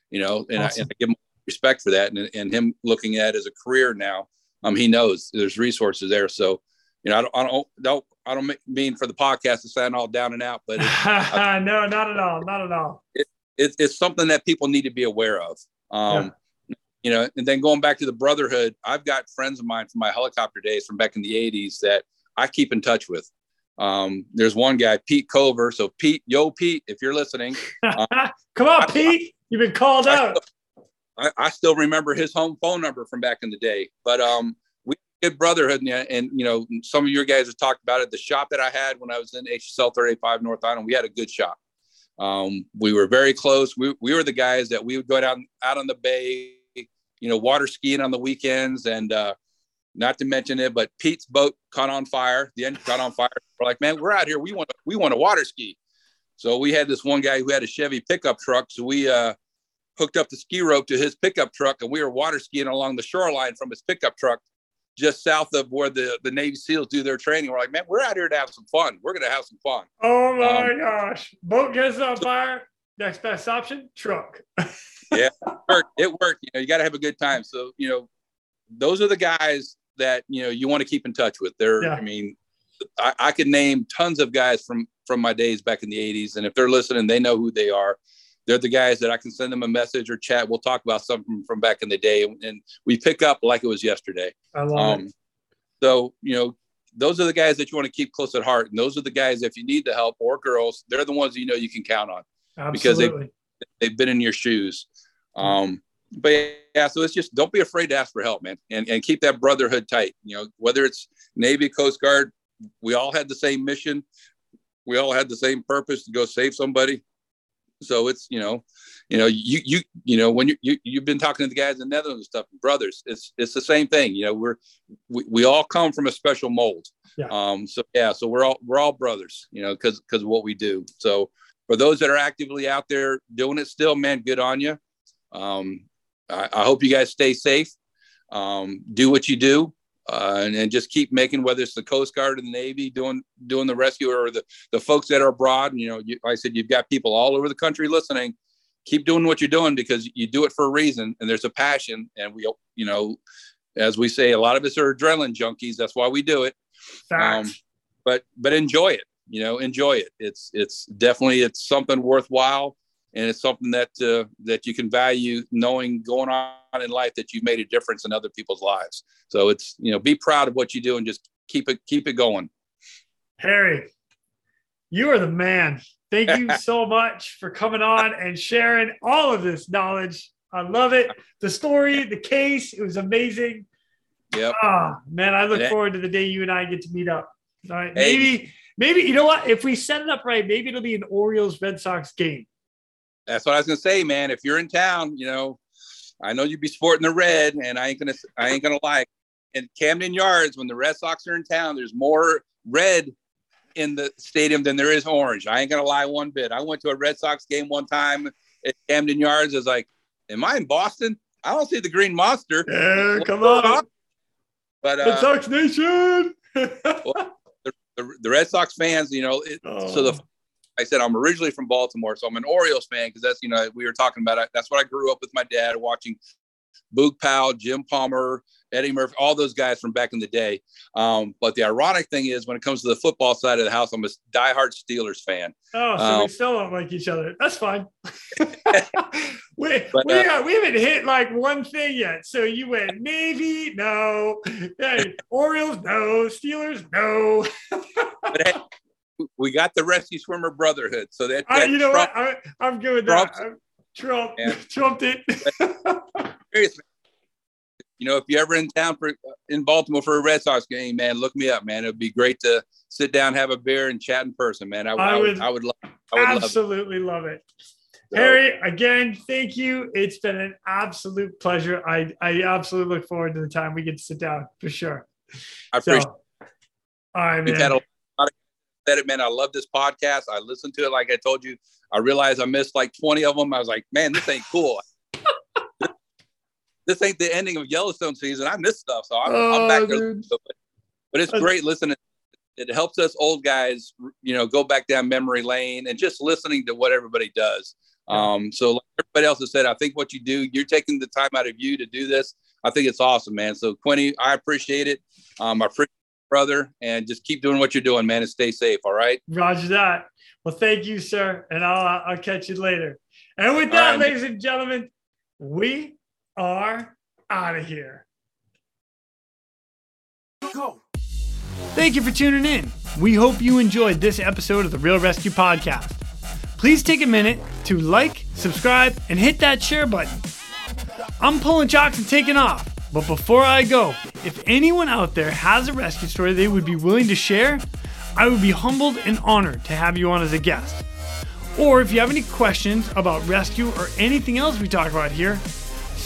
you know, and, awesome. I, and I give him respect for that. And, and him looking at as a career now, um, he knows there's resources there. So, you know, I don't, I don't, don't I don't mean for the podcast to sound all down and out, but I, no, not at all, not at all. It, it, it's something that people need to be aware of. Um, yeah you know, and then going back to the brotherhood, I've got friends of mine from my helicopter days from back in the 80s that I keep in touch with. Um, there's one guy, Pete Cover. So Pete, yo, Pete, if you're listening, um, come on, I, Pete, you've been called I, out. I, I, still remember his home phone number from back in the day, but um, we good brotherhood, and, and you know, some of your guys have talked about it. The shop that I had when I was in HSL 385 North Island, we had a good shop. Um, we were very close. We, we were the guys that we would go down out on the bay you know, water skiing on the weekends. And uh, not to mention it, but Pete's boat caught on fire. The engine caught on fire. We're like, man, we're out here. We want to, we want to water ski. So we had this one guy who had a Chevy pickup truck. So we uh, hooked up the ski rope to his pickup truck, and we were water skiing along the shoreline from his pickup truck. just south of where the, the Navy SEALs do their training. We're like, man, we're out here to have some fun. We're going to have some fun. Oh my um, gosh. Boat gets on fire. Next best option, truck. yeah, it worked. It worked. You know, you got to have a good time. So, you know, those are the guys that, you know, you want to keep in touch with. They're, yeah. I mean, I, I could name tons of guys from, from my days back in the 80s. And if they're listening, they know who they are they're the guys that I can send them a message or chat. We'll talk about something from back in the day, and we pick up like it was yesterday. I love um, it. So you know, those are the guys that you want to keep close at heart, and those are the guys if you need the help or girls, they're the ones you know you can count on Absolutely. because they they've been in your shoes. Um, but yeah, so it's just don't be afraid to ask for help, man, and and keep that brotherhood tight. You know, whether it's Navy, Coast Guard, we all had the same mission. We all had the same purpose to go save somebody. So it's you know, you know, you you you know when you, you you've been talking to the guys in the Netherlands and stuff, brothers. It's it's the same thing. You know, we're we, we all come from a special mold. Yeah. Um. So yeah. So we're all we're all brothers. You know, because because of what we do. So for those that are actively out there doing it still, man, good on you. Um, I, I hope you guys stay safe. Um, do what you do uh, and, and, just keep making whether it's the Coast Guard or the Navy doing doing the rescue or the the folks that are abroad. And, you know, you, like I said, you've got people all over the country listening. Keep doing what you're doing because you do it for a reason, and there's a passion. And we, you know, as we say, a lot of us are adrenaline junkies. That's why we do it. Um, but but enjoy it. You know, enjoy it. It's it's definitely it's something worthwhile and it's something that uh, that you can value knowing going on in life that you've made a difference in other people's lives. So it's you know be proud of what you do and just keep it keep it going. Harry you are the man. Thank you so much for coming on and sharing all of this knowledge. I love it. The story the case it was amazing. Yeah ah man i look forward to the day you and i get to meet up. All right hey. maybe maybe you know what if we set it up right maybe it'll be an orioles red sox game that's what I was gonna say, man. If you're in town, you know, I know you'd be sporting the red, and I ain't gonna, I ain't gonna lie. In Camden Yards, when the Red Sox are in town, there's more red in the stadium than there is orange. I ain't gonna lie one bit. I went to a Red Sox game one time at Camden Yards. I was like, "Am I in Boston? I don't see the green monster." Yeah, come on. But uh, Red Sox Nation. well, the, the, Red Sox fans, you know, it, oh. so the oh. I said I'm originally from Baltimore, so I'm an Orioles fan because that's you know we were talking about it. That's what I grew up with my dad watching. Boog Powell, Jim Palmer, Eddie Murray, all those guys from back in the day. Um, but the ironic thing is, when it comes to the football side of the house, I'm a diehard Steelers fan. Oh, so um, we still don't like each other. That's fine. we but, we, uh, we haven't hit like one thing yet. So you went Navy, no. Hey, Orioles, no. Steelers, no. but hey, we got the rescue swimmer brotherhood. So that, that you know Trump, what I, am good with that. Trump yeah. trumped it. You know, if you're ever in town for uh, in Baltimore for a Red Sox game, man, look me up, man. It'd be great to sit down, have a beer, and chat in person, man. I, I, I would, I would, love, I would absolutely love it. Love it. So, Harry, again, thank you. It's been an absolute pleasure. I, I absolutely look forward to the time we get to sit down for sure. I appreciate. So, all right, man said it, man. I love this podcast. I listened to it. Like I told you, I realized I missed like 20 of them. I was like, man, this ain't cool. This ain't the ending of Yellowstone season. I missed stuff. So I'm, oh, I'm back there. But it's great listening. It helps us old guys, you know, go back down memory lane and just listening to what everybody does. Um, so like everybody else has said, I think what you do, you're taking the time out of you to do this. I think it's awesome, man. So Quinny, I appreciate it. Um, I appreciate brother, and just keep doing what you're doing, man, and stay safe. All right. Roger that. Well, thank you, sir, and I'll I'll catch you later. And with that, right. ladies and gentlemen, we are out of here. Go. Thank you for tuning in. We hope you enjoyed this episode of the Real ResQ Podcast. Please take a minute to like, subscribe, and hit that share button. I'm pulling chocks and taking off. But before I go, if anyone out there has a rescue story they would be willing to share, I would be humbled and honored to have you on as a guest. Or if you have any questions about rescue or anything else we talk about here,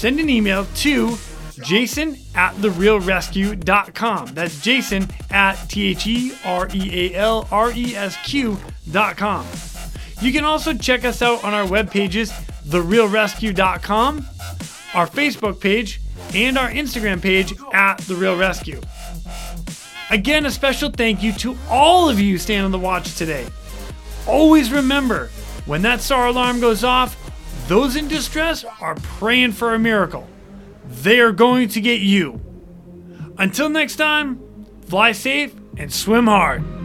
send an email to jason at therealresq.com. That's jason at T H E R E A L R E S Q.com. You can also check us out on our web pages, therealresq.com, our Facebook page, and our Instagram page at The Real ResQ. Again, a special thank you to all of you standing on the watch today. Always remember when that SAR alarm goes off, those in distress are praying for a miracle. They are going to get you. Until next time, fly safe and swim hard.